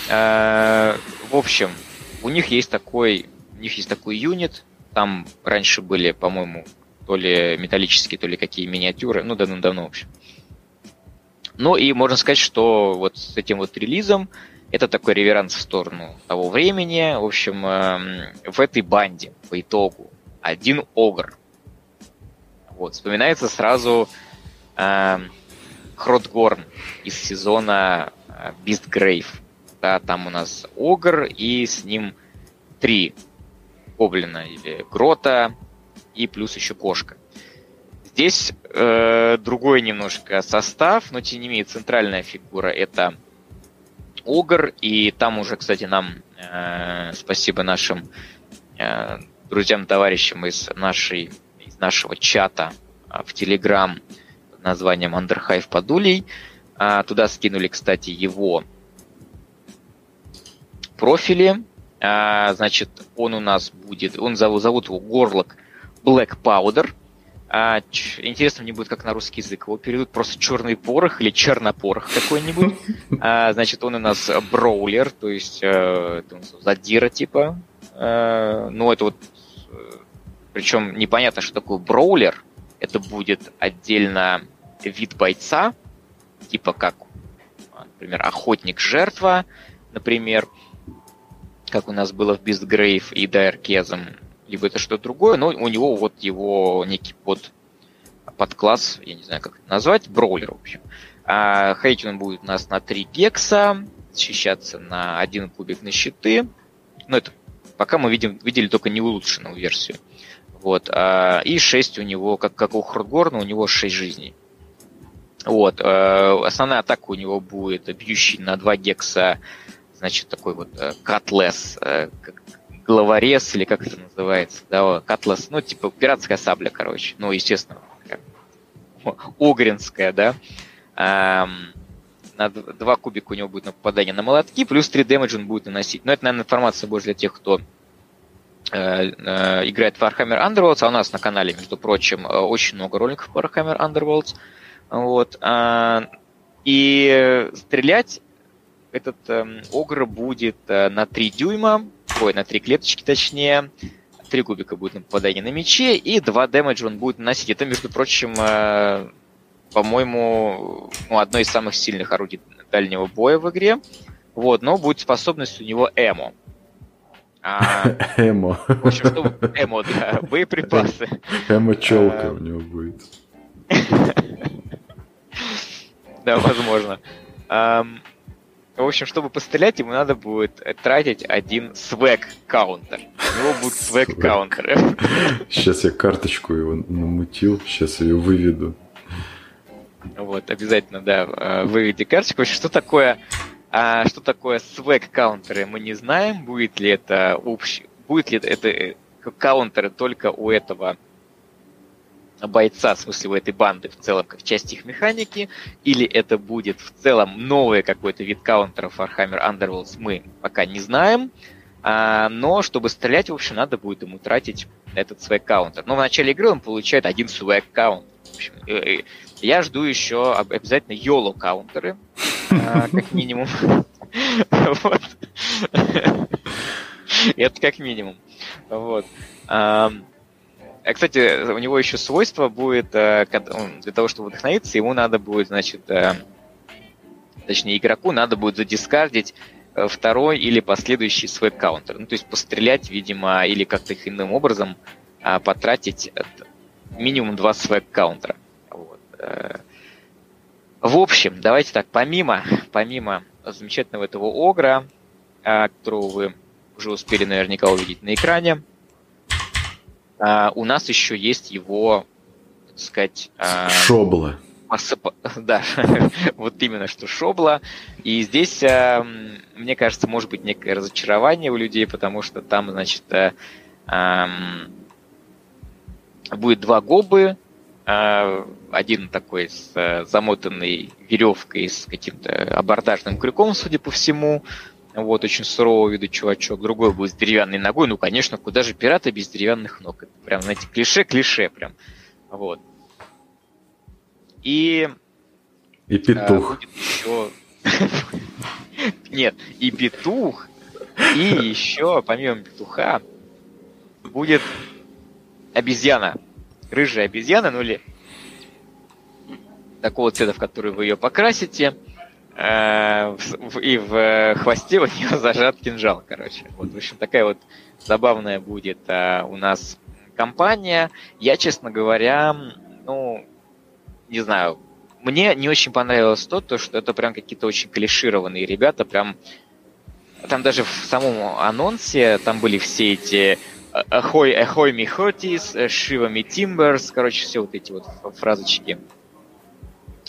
А, в общем, у них есть такой, у них есть такой юнит, там раньше были, по-моему, то ли металлические, то ли какие миниатюры, ну, давно-давно, в общем. Ну, и можно сказать, что вот с этим вот релизом это такой реверанс в сторону того времени. В общем, э, в этой банде по итогу один огр. Вот, вспоминается сразу э, Хротгорн из сезона э, Beast Grave да, там у нас Огр, и с ним три гоблина или грота, и плюс еще кошка. Здесь э, другой немножко состав, но тем не менее центральная фигура это Огр, и там уже, кстати, нам э, спасибо нашим э, друзьям, товарищам из, нашей, из нашего чата э, в Телеграм под названием Андерхайв Подулей. Э, туда скинули, кстати, его профиле. А, значит, он у нас будет, он зовут, зовут его Горлок Black Powder. А, ч, интересно мне будет, как на русский язык его переведут, просто черный порох или чернопорох какой-нибудь. А, значит, он у нас броулер, то есть э, задира типа. Э, ну, это вот, э, причем непонятно, что такое броулер. Это будет отдельно вид бойца, типа как, например, охотник-жертва, например как у нас было в Beastgrave и Chasm, либо это что-то другое, но у него вот его некий под, подкласс, я не знаю, как это назвать, броулер, в общем. А хейтить он будет у нас на 3 гекса, защищаться на один кубик на щиты. Но это пока мы видим, видели только не улучшенную версию. Вот. А, и 6 у него, как, как у Хрудгорна, у него 6 жизней. Вот. А, основная атака у него будет бьющий на 2 гекса значит, такой вот катлес, э, э главорез, или как это называется, да, катлес, ну, типа пиратская сабля, короче, ну, естественно, огринская, да, на два кубика у него будет на попадание на молотки, плюс 3 дэмэдж он будет наносить. Но это, наверное, информация больше для тех, кто э, играет в Warhammer Underworlds, а у нас на канале, между прочим, очень много роликов по Warhammer Underworlds. Вот. Э, и стрелять этот э, огр будет э, на 3 дюйма, ой, на 3 клеточки точнее, 3 кубика будет на попадание на мече, и 2 дэмэджа он будет наносить. Это, между прочим, э, по-моему, ну, одно из самых сильных орудий дальнего боя в игре. Вот, но будет способность у него эмо. А, эмо. В общем, что эмо, да, боеприпасы. Эмо челка у него будет. Да, возможно. В общем, чтобы пострелять, ему надо будет тратить один свек каунтер. У него будет свек каунтер. Сейчас я карточку его намутил, сейчас ее выведу. Вот, обязательно, да, э, выведи карточку. Что такое, а, что такое свек каунтеры, мы не знаем. Будет ли это общий, будет ли это э, каунтеры только у этого бойца, в смысле у этой банды в целом, как часть их механики, или это будет в целом новый какой-то вид каунтеров Warhammer Underworlds, мы пока не знаем. А, но чтобы стрелять, в общем, надо будет ему тратить этот свой каунтер. Но в начале игры он получает один свой каунт. В общем, я жду еще обязательно YOLO каунтеры, а, как минимум. Это как минимум. Вот. А, кстати, у него еще свойство будет, э, для того, чтобы вдохновиться, ему надо будет, значит, э, точнее, игроку надо будет задискардить второй или последующий свой каунтер. Ну, то есть пострелять, видимо, или как-то их иным образом а, потратить минимум два свек каунтера. Вот. В общем, давайте так, помимо, помимо замечательного этого огра, а, которого вы уже успели наверняка увидеть на экране, а, у нас еще есть его, так сказать... А, Шобла. Да, вот именно что Шобла. И здесь, а, мне кажется, может быть некое разочарование у людей, потому что там, значит, а, будет два гобы, один такой с замотанной веревкой, с каким-то абордажным крюком, судя по всему, вот, очень сурового вида чувачок. Другой будет с деревянной ногой. Ну, конечно, куда же пираты без деревянных ног? Это прям, знаете, клише-клише прям. Вот. И... И петух. А, будет еще... Нет, и петух, и еще, помимо петуха, будет обезьяна. Рыжая обезьяна, ну или такого цвета, в который вы ее покрасите – и в хвосте у нее зажат кинжал, короче. Вот, в общем, такая вот забавная будет э, у нас компания. Я, честно говоря, ну, не знаю, мне не очень понравилось то, то что это прям какие-то очень клишированные ребята, прям там даже в самом анонсе там были все эти Ахой, Ахой Михотис, Шива Тимберс, короче, все вот эти вот фразочки,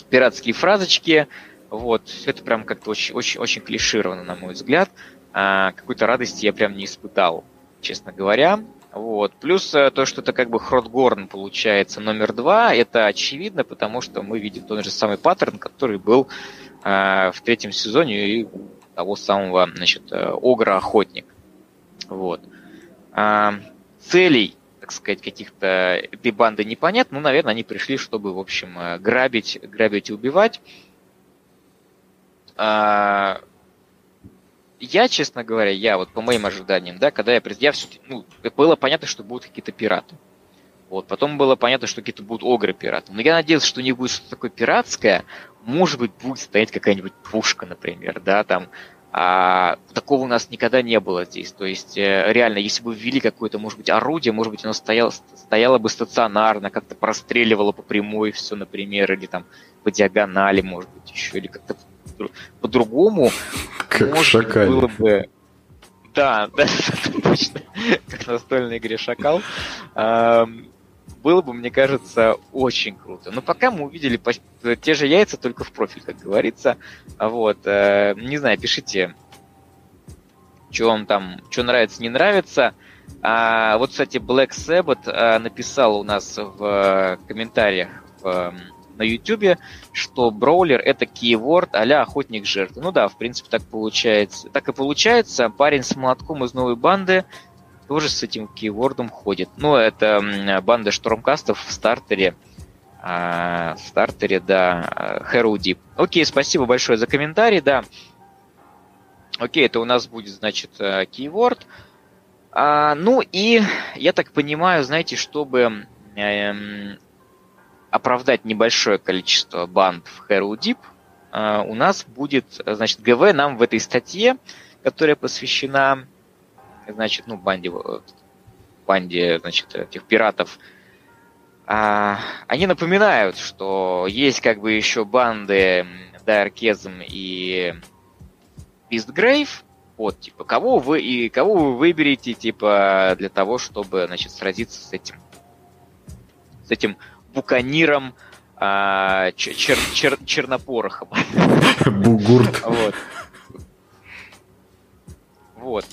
пиратские фразочки, вот, все это прям как-то очень, очень, очень клишировано, на мой взгляд. А, какой-то радости я прям не испытал, честно говоря. Вот. Плюс э, то, что это как бы Хротгорн получается номер два, это очевидно, потому что мы видим тот же самый паттерн, который был э, в третьем сезоне и того самого, значит, э, Огра-охотник. Вот. А, целей, так сказать, каких-то этой банды непонятно, ну, наверное, они пришли, чтобы, в общем, э, грабить, грабить и убивать. А, я, честно говоря, я вот по моим ожиданиям, да, когда я, я все, ну, было понятно, что будут какие-то пираты. Вот, потом было понятно, что какие-то будут огры-пираты. Но я надеялся, что у них будет что-то такое пиратское. Может быть, будет стоять какая-нибудь пушка, например, да, там. А, такого у нас никогда не было здесь. То есть, э, реально, если бы ввели какое-то, может быть, орудие, может быть, оно стояло, стояло бы стационарно, как-то простреливало по прямой все, например, или там по диагонали, может быть, еще, или как-то по-другому, как может шакаль. было бы... Да, да, точно, как в настольной игре «Шакал». Было бы, мне кажется, очень круто. Но пока мы увидели те же яйца, только в профиль, как говорится. Вот, э, не знаю, пишите, что вам там, что нравится, не нравится. А, вот, кстати, Black Sabbath а, написал у нас в э, комментариях в на YouTube, что броулер это кейворд а охотник жертвы. Ну да, в принципе, так получается. Так и получается. Парень с молотком из новой банды тоже с этим кейвордом ходит. Ну, это банда штурмкастов в стартере. А, в стартере, да, Deep. Окей, спасибо большое за комментарий, да. Окей, это у нас будет, значит, кейворд. А, ну и, я так понимаю, знаете, чтобы эм, оправдать небольшое количество банд в Hero Deep, а, у нас будет, значит, ГВ нам в этой статье, которая посвящена, значит, ну, банде, банде, значит, этих пиратов, а, они напоминают, что есть как бы еще банды Дайркезм и Бистгрейв, вот, типа, кого вы и кого вы выберете, типа, для того, чтобы, значит, сразиться с этим, с этим буканиром а, чер, чер, чернопорохом. Бугурт. Вот. Вот.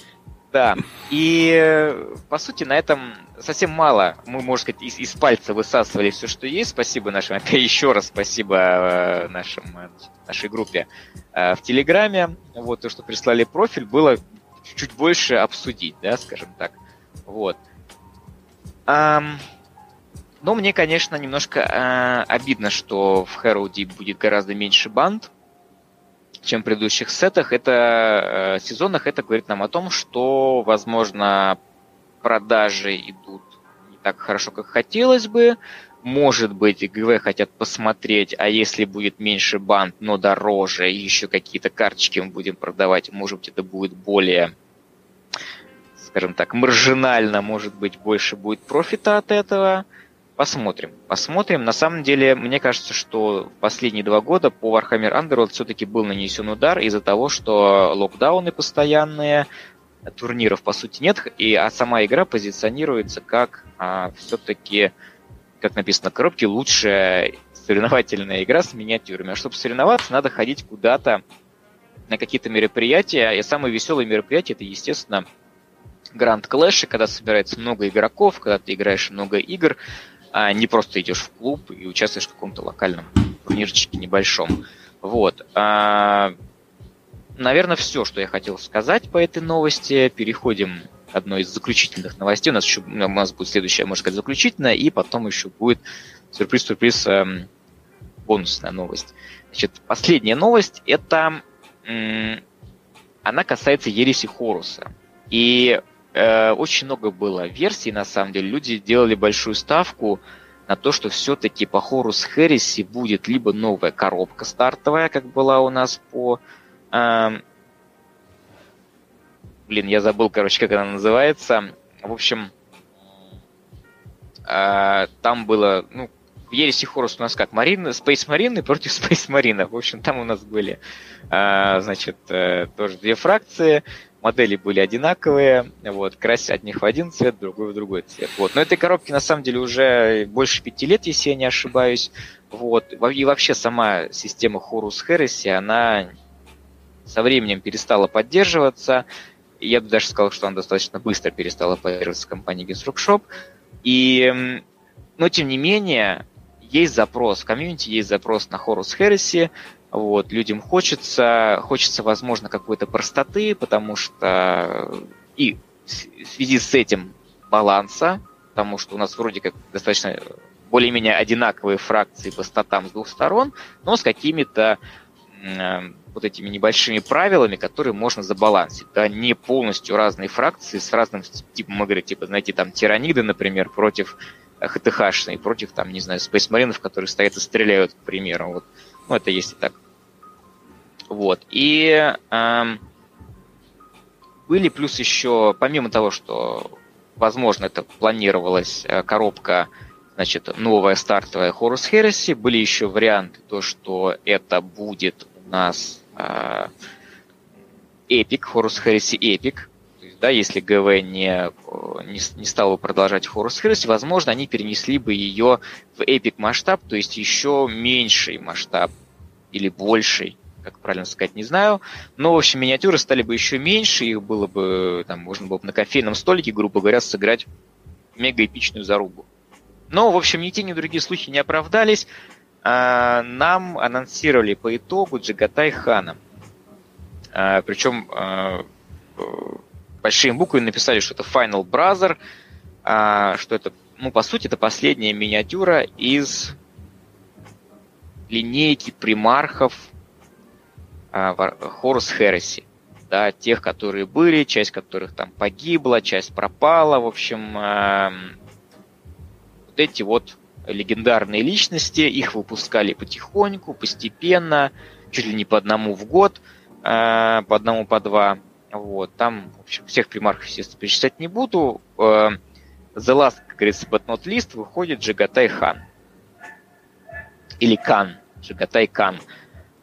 Да. И, по сути, на этом совсем мало. Мы, можно сказать, из, из пальца высасывали все, что есть. Спасибо нашим, опять еще раз спасибо э, нашим, нашей группе э, в Телеграме. Вот, то, что прислали профиль, было чуть больше обсудить, да, скажем так. Вот. Um, но мне, конечно, немножко э, обидно, что в Herald будет гораздо меньше банд, чем в предыдущих сетах. Это э, сезонах это говорит нам о том, что, возможно, продажи идут не так хорошо, как хотелось бы. Может быть, ГВ хотят посмотреть, а если будет меньше банд, но дороже, и еще какие-то карточки мы будем продавать, может быть, это будет более, скажем так, маржинально, может быть, больше будет профита от этого. Посмотрим. Посмотрим. На самом деле, мне кажется, что последние два года по Warhammer Underworld все-таки был нанесен удар из-за того, что локдауны постоянные, турниров по сути нет, и а сама игра позиционируется как а, все-таки, как написано в коробке, лучшая соревновательная игра с миниатюрами. А чтобы соревноваться, надо ходить куда-то на какие-то мероприятия. И самое веселое мероприятие это, естественно, Гранд Клэши, когда собирается много игроков, когда ты играешь много игр, а не просто идешь в клуб и участвуешь в каком-то локальном турнирчике небольшом. Вот. А, наверное, все, что я хотел сказать по этой новости. Переходим к одной из заключительных новостей. У нас еще у нас будет следующая, можно сказать, заключительная, и потом еще будет сюрприз-сюрприз эм, бонусная новость. Значит, последняя новость это она касается ереси Хоруса. И э, очень много было версий, на самом деле. Люди делали большую ставку на то, что все-таки по Хорус Хереси будет либо новая коробка стартовая, как была у нас по... Э, блин, я забыл, короче, как она называется. В общем, э, там было, ну, в Ереси Хорус у нас как? Марина, Space Marine против Space Marine. В общем, там у нас были, э, значит, э, тоже две фракции модели были одинаковые, вот, красить от них в один цвет, другой в другой цвет. Вот. Но этой коробке на самом деле уже больше пяти лет, если я не ошибаюсь. Вот. И вообще сама система Horus Heresy, она со временем перестала поддерживаться. Я бы даже сказал, что она достаточно быстро перестала поддерживаться компанией Games Workshop. И, но тем не менее, есть запрос, в комьюнити есть запрос на Horus Heresy, вот, людям хочется, хочется, возможно, какой-то простоты, потому что и в связи с этим баланса, потому что у нас вроде как достаточно более-менее одинаковые фракции по статам с двух сторон, но с какими-то э, вот этими небольшими правилами, которые можно забалансить. Да, не полностью разные фракции с разным типом игры, типа, знаете, там тираниды, например, против ХТХшные, против, там, не знаю, спейсмаринов, которые стоят и стреляют, к примеру. Вот. Ну, это есть и так. Вот. И эм, были плюс еще, помимо того, что, возможно, это планировалась э, коробка, значит, новая стартовая Horus Heresy, были еще варианты, то, что это будет у нас э, Epic, Horus Heresy Epic, да, если ГВ не, не, не стал бы продолжать Horus Heresy, возможно, они перенесли бы ее в Epic масштаб, то есть еще меньший масштаб или больший, как правильно сказать, не знаю. Но, в общем, миниатюры стали бы еще меньше, их было бы, там, можно было бы на кофейном столике, грубо говоря, сыграть мега эпичную зарубу. Но, в общем, ни те, ни другие слухи не оправдались. А, нам анонсировали по итогу Джагатай Хана. А, причем а, большими буквами написали, что это Final Brother, а, что это, ну, по сути, это последняя миниатюра из линейки примархов а, Хорус Хереси. Да, тех, которые были, часть которых там погибла, часть пропала. В общем, а, вот эти вот легендарные личности, их выпускали потихоньку, постепенно, чуть ли не по одному в год, а, по одному, по два. Вот, там, в общем, всех примархов, естественно, перечислять не буду. the last, как говорится, but not least, выходит Джагатай Хан. Или Кан. Джагатай Кан.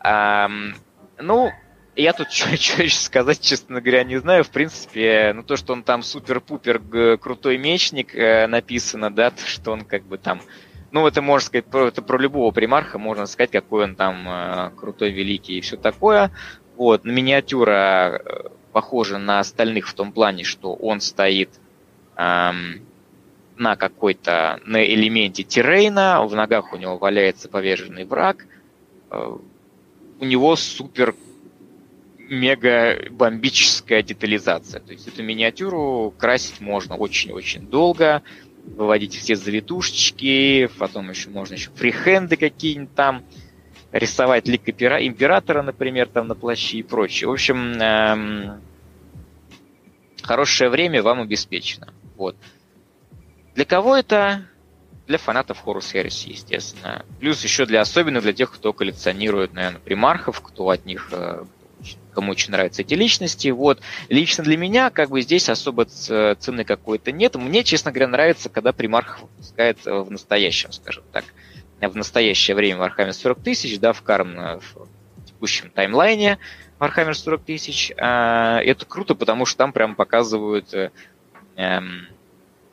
Um, ну, я тут что еще сказать, честно говоря, не знаю. В принципе, ну то, что он там супер-пупер крутой мечник э, написано, да, то, что он как бы там... Ну, это можно сказать, про, это про любого примарха, можно сказать, какой он там э, крутой, великий и все такое. Вот, миниатюра похожа на остальных в том плане, что он стоит эм, на какой-то, на элементе террейна, в ногах у него валяется поверженный враг, э, у него супер мега бомбическая детализация. То есть эту миниатюру красить можно очень-очень долго, выводить все завитушечки, потом еще можно еще фрихенды какие-нибудь там, рисовать лик императора, например, там на плаще и прочее. В общем, эм, хорошее время вам обеспечено. Вот. Для кого это? Для фанатов Horus Heresy, естественно. Плюс еще для особенно для тех, кто коллекционирует, наверное, примархов, кто от них э, кому очень нравятся эти личности. Вот. Лично для меня, как бы здесь особо цены какой-то нет. Мне, честно говоря, нравится, когда примарх выпускает э, в настоящем, скажем так, в настоящее время Warhammer 40 тысяч, да, в Карм в текущем таймлайне Warhammer 40 тысяч. А, это круто, потому что там прям показывают э, эм,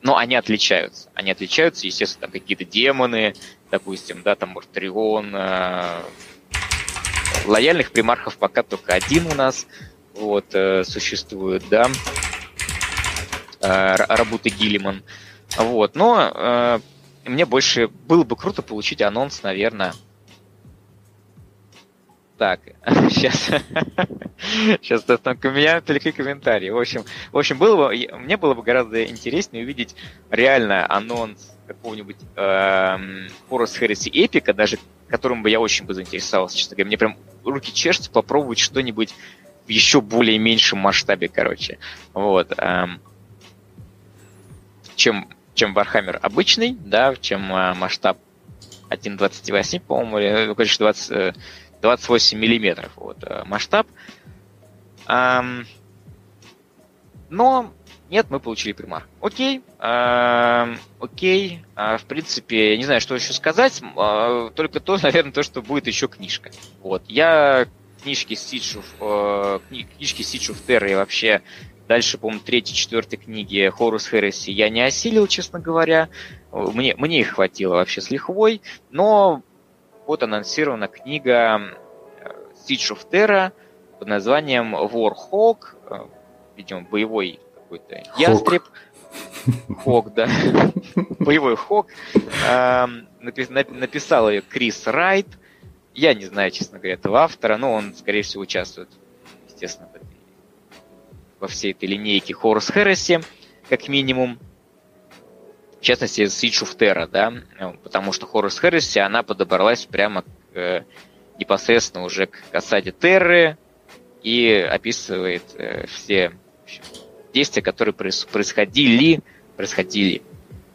но они отличаются. Они отличаются, естественно, там какие-то демоны, допустим, да, там Мортрион, э, Лояльных примархов пока только один у нас вот, э, существует, да, э, Рабуты Гиллиман. Вот, но э, мне больше было бы круто получить анонс, наверное. Так, сейчас, сейчас там у меня только комментарии. В общем, в общем, было бы, мне было бы гораздо интереснее увидеть реально анонс какого-нибудь э, Horus Heresy эпика, даже которым бы я очень бы заинтересовался, честно говоря. Мне прям руки чешутся попробовать что-нибудь в еще более меньшем масштабе, короче. Вот. Эм, чем, чем Warhammer обычный, да, чем э, масштаб 1.28, по-моему, или, ну, короче, 20, 28 э, миллиметров вот, э, масштаб. Но нет, мы получили примар. Окей, окей. Э, в принципе, я не знаю, что еще сказать. Э, только то, наверное, то, что будет еще книжка. Вот. Я книжки of, э, книжки of Terror и вообще дальше, по-моему, третьей, четвертой книги Horus Heresy я не осилил, честно говоря. Мне, мне их хватило вообще с лихвой. Но вот анонсирована книга Siege of Terror под названием Warhawk, э, видимо, боевой какой-то ястреб. Хок, да. Боевой Хок. Написал ее Крис Райт. Я не знаю, честно говоря, этого автора, но он, скорее всего, участвует, естественно, во всей этой линейке Хорус Heresy, как минимум. В частности, of Terra, да, потому что Horus Heresy, она подобралась прямо к, э, непосредственно уже к осаде Терры и описывает э, все действия, которые происходили, происходили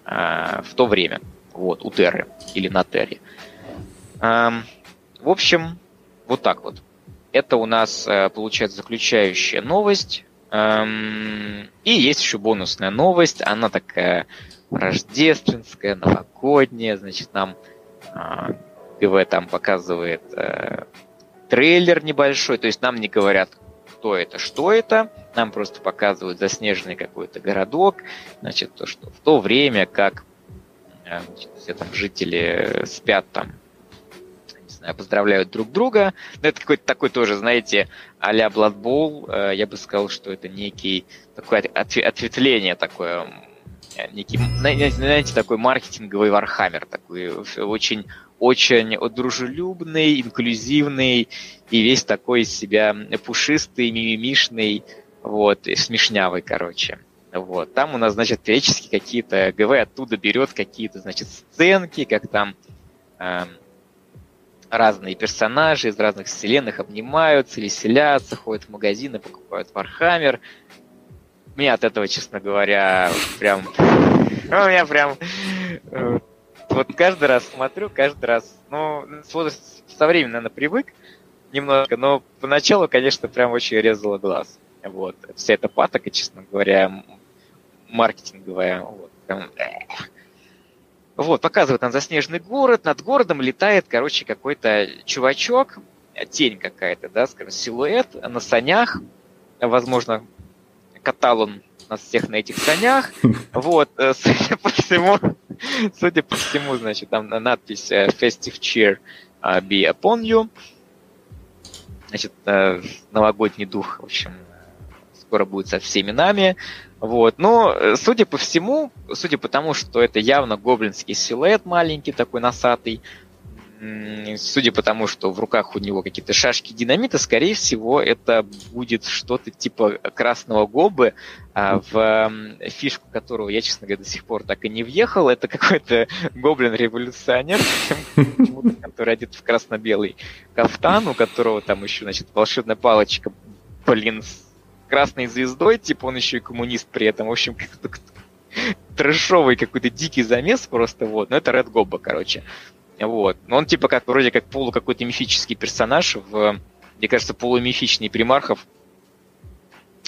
э, в то время, вот, у Терры или на Терре. Э, в общем, вот так вот. Это у нас э, получается заключающая новость. Эм, и есть еще бонусная новость. Она такая рождественская, новогодняя. Значит, нам э, там показывает э, трейлер небольшой. То есть нам не говорят, кто это, что это. Нам просто показывают заснеженный какой-то городок. Значит, то, что в то время, как э, значит, все там жители спят там, знаю, поздравляют друг друга. Но это какой-то такой тоже, знаете, а-ля Blood Bowl. Э, я бы сказал, что это некий такое ответвление такое некий, знаете, такой маркетинговый вархаммер, такой очень очень дружелюбный, инклюзивный и весь такой из себя пушистый, мимимишный, вот, смешнявый, короче. Вот. Там у нас, значит, периодически какие-то ГВ оттуда берет какие-то, значит, сценки, как там э, разные персонажи из разных вселенных обнимаются, веселятся, ходят в магазины, покупают Вархаммер. Мне от этого, честно говоря, прям... У меня прям э, вот каждый раз смотрю, каждый раз, ну, со временем, наверное, привык немного, но поначалу, конечно, прям очень резало глаз. Вот. Вся эта патока, честно говоря, маркетинговая, вот, прям... Вот, показывает там заснеженный город, над городом летает, короче, какой-то чувачок, тень какая-то, да, скажем, силуэт на санях, возможно, катал он нас всех на этих санях. Вот, э, судя по всему, судя по всему, значит, там надпись э, Festive Cheer э, Be Upon You. Значит, новогодний дух, в общем, скоро будет со всеми нами. Вот. Но, судя по всему, судя по тому, что это явно гоблинский силуэт маленький, такой носатый, судя по тому, что в руках у него какие-то шашки динамита, скорее всего, это будет что-то типа красного гобы, а в фишку которого я, честно говоря, до сих пор так и не въехал. Это какой-то гоблин-революционер, который одет в красно-белый кафтан, у которого там еще, значит, волшебная палочка, блин, с красной звездой, типа он еще и коммунист при этом. В общем, трэшовый какой-то дикий замес просто, вот. Но это Ред Гобба, короче. Вот. Но он типа как вроде как полу какой-то мифический персонаж в, мне кажется, полумифичный примархов,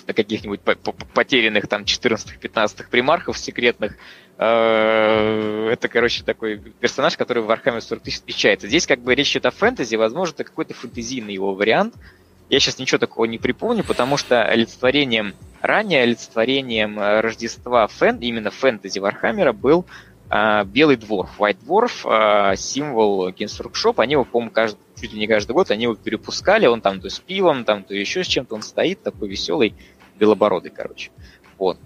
каких-нибудь потерянных там 14-15 примархов секретных. Э, это, короче, такой персонаж, который в Warhammer 40 тысяч встречается. Здесь как бы речь идет о фэнтези, возможно, это какой-то фэнтезийный его вариант. Я сейчас ничего такого не припомню, потому что олицетворением, ранее олицетворением Рождества фэн, именно фэнтези Вархаммера был Белый Дворф, White Dwarf, а, символ Games Workshop, они его, по-моему, каждый, чуть ли не каждый год, они его перепускали, он там то с пивом, там то еще с чем-то, он стоит такой веселый, белобородый, короче. Вот.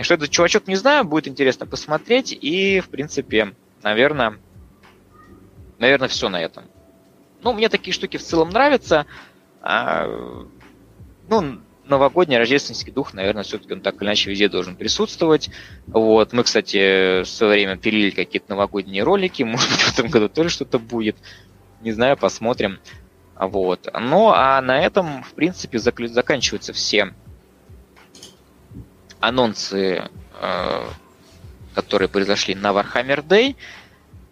Что это чувачок, не знаю, будет интересно посмотреть, и, в принципе, наверное, наверное, все на этом. Ну, мне такие штуки в целом нравятся. А, ну, новогодний рождественский дух, наверное, все-таки он так или иначе везде должен присутствовать. Вот. Мы, кстати, в свое время пилили какие-то новогодние ролики. Может быть, в этом году тоже что-то будет. Не знаю, посмотрим. Вот. Ну, а на этом, в принципе, заканчиваются все анонсы, э, которые произошли на Warhammer Day.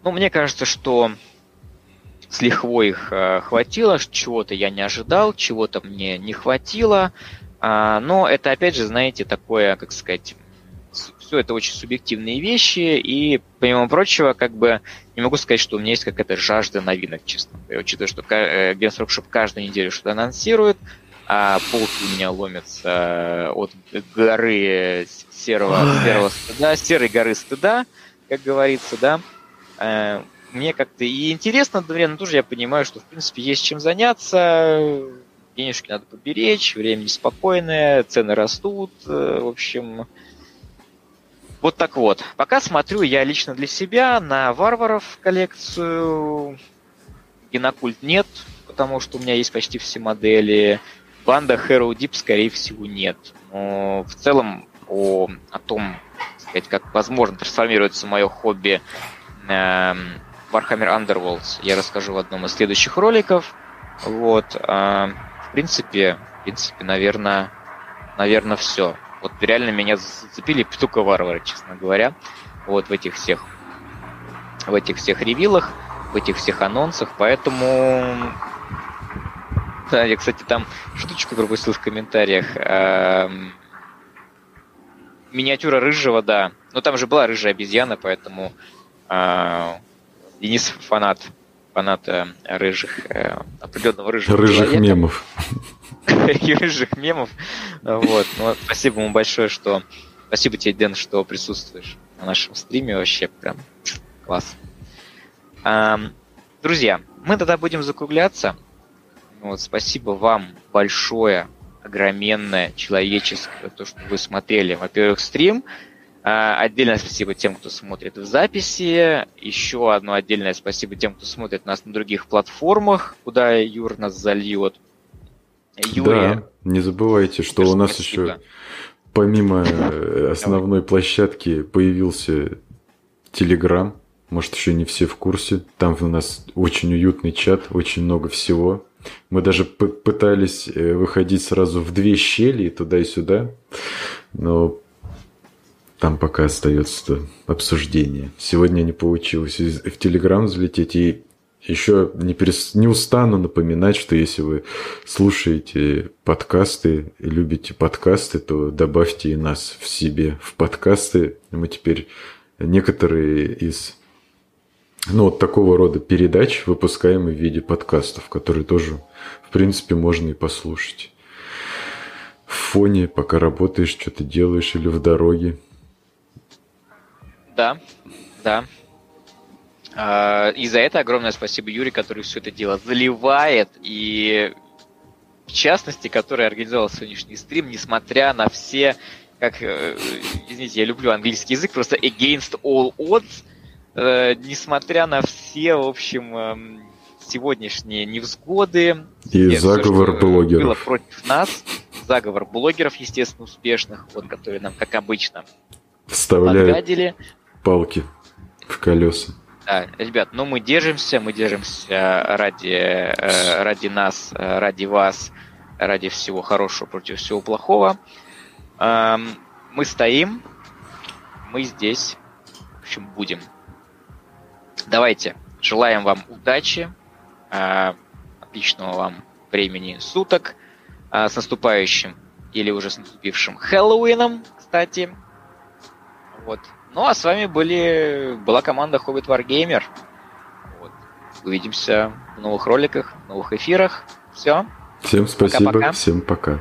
Ну, мне кажется, что с лихвой их э, хватило, чего-то я не ожидал, чего-то мне не хватило. А, но это, опять же, знаете, такое, как сказать, все это очень субъективные вещи, и, помимо прочего, как бы не могу сказать, что у меня есть какая-то жажда новинок, честно говоря, учитывая, что э, Games Workshop каждую неделю что-то анонсирует, а полки у меня ломятся э, от горы серого, серого стыда, серой горы стыда, как говорится, да. Мне как-то и интересно одновременно тоже я понимаю, что, в принципе, есть чем заняться, денежки надо поберечь, время неспокойное, цены растут, э, в общем... Вот так вот. Пока смотрю я лично для себя на варваров коллекцию. Генокульт нет, потому что у меня есть почти все модели. Банда Hero Deep, скорее всего, нет. Но в целом о, о том, сказать, как возможно трансформируется мое хобби э, Warhammer Underworlds я расскажу в одном из следующих роликов. Вот. Э, в принципе, в принципе, наверное, наверное, все. Вот реально меня зацепили только варвары, честно говоря. Вот в этих всех в этих всех ревилах, в этих всех анонсах, поэтому да, я, кстати, там штучку пропустил в комментариях. Эм... Миниатюра рыжего, да. Но там же была рыжая обезьяна, поэтому э... Денис фанат фаната рыжих, э, определенного рыжего Рыжих человека. мемов. И рыжих мемов. Вот. Ну, спасибо ему большое, что... Спасибо тебе, Дэн, что присутствуешь на нашем стриме. Вообще прям класс. Друзья, мы тогда будем закругляться. Вот, спасибо вам большое, огроменное, человеческое, то, что вы смотрели, во-первых, стрим. А, отдельное спасибо тем, кто смотрит в записи. Еще одно отдельное спасибо тем, кто смотрит нас на других платформах, куда Юр нас зальет. Юрий. Да, не забывайте, что у нас спасибо. еще помимо э, основной площадки появился Телеграм. Может, еще не все в курсе. Там у нас очень уютный чат, очень много всего. Мы даже пытались э, выходить сразу в две щели, туда и сюда. Но там пока остается обсуждение. Сегодня не получилось в Телеграм взлететь. И еще не, перес... не устану напоминать, что если вы слушаете подкасты любите подкасты, то добавьте и нас в себе в подкасты. Мы теперь некоторые из ну, вот такого рода передач, выпускаемые в виде подкастов, которые тоже, в принципе, можно и послушать. В фоне, пока работаешь, что-то делаешь или в дороге. Да, да. А, и за это огромное спасибо Юре, который все это дело заливает и в частности, который организовал сегодняшний стрим, несмотря на все, как, э, извините, я люблю английский язык, просто against all odds, э, несмотря на все, в общем, э, сегодняшние невзгоды. И заговор все, блогеров. Было против нас. Заговор блогеров, естественно, успешных, вот, которые нам, как обычно, вставляют подгадили. Палки в колеса. Да, ребят, ну мы держимся, мы держимся ради, ради нас, ради вас, ради всего хорошего против всего плохого. Мы стоим, мы здесь, в общем, будем. Давайте, желаем вам удачи, отличного вам времени суток, с наступающим или уже с наступившим Хэллоуином, кстати. Вот. Ну а с вами были, была команда Hobbit Wargamer. Вот. Увидимся в новых роликах, в новых эфирах. Все. Всем спасибо, пока -пока. всем пока.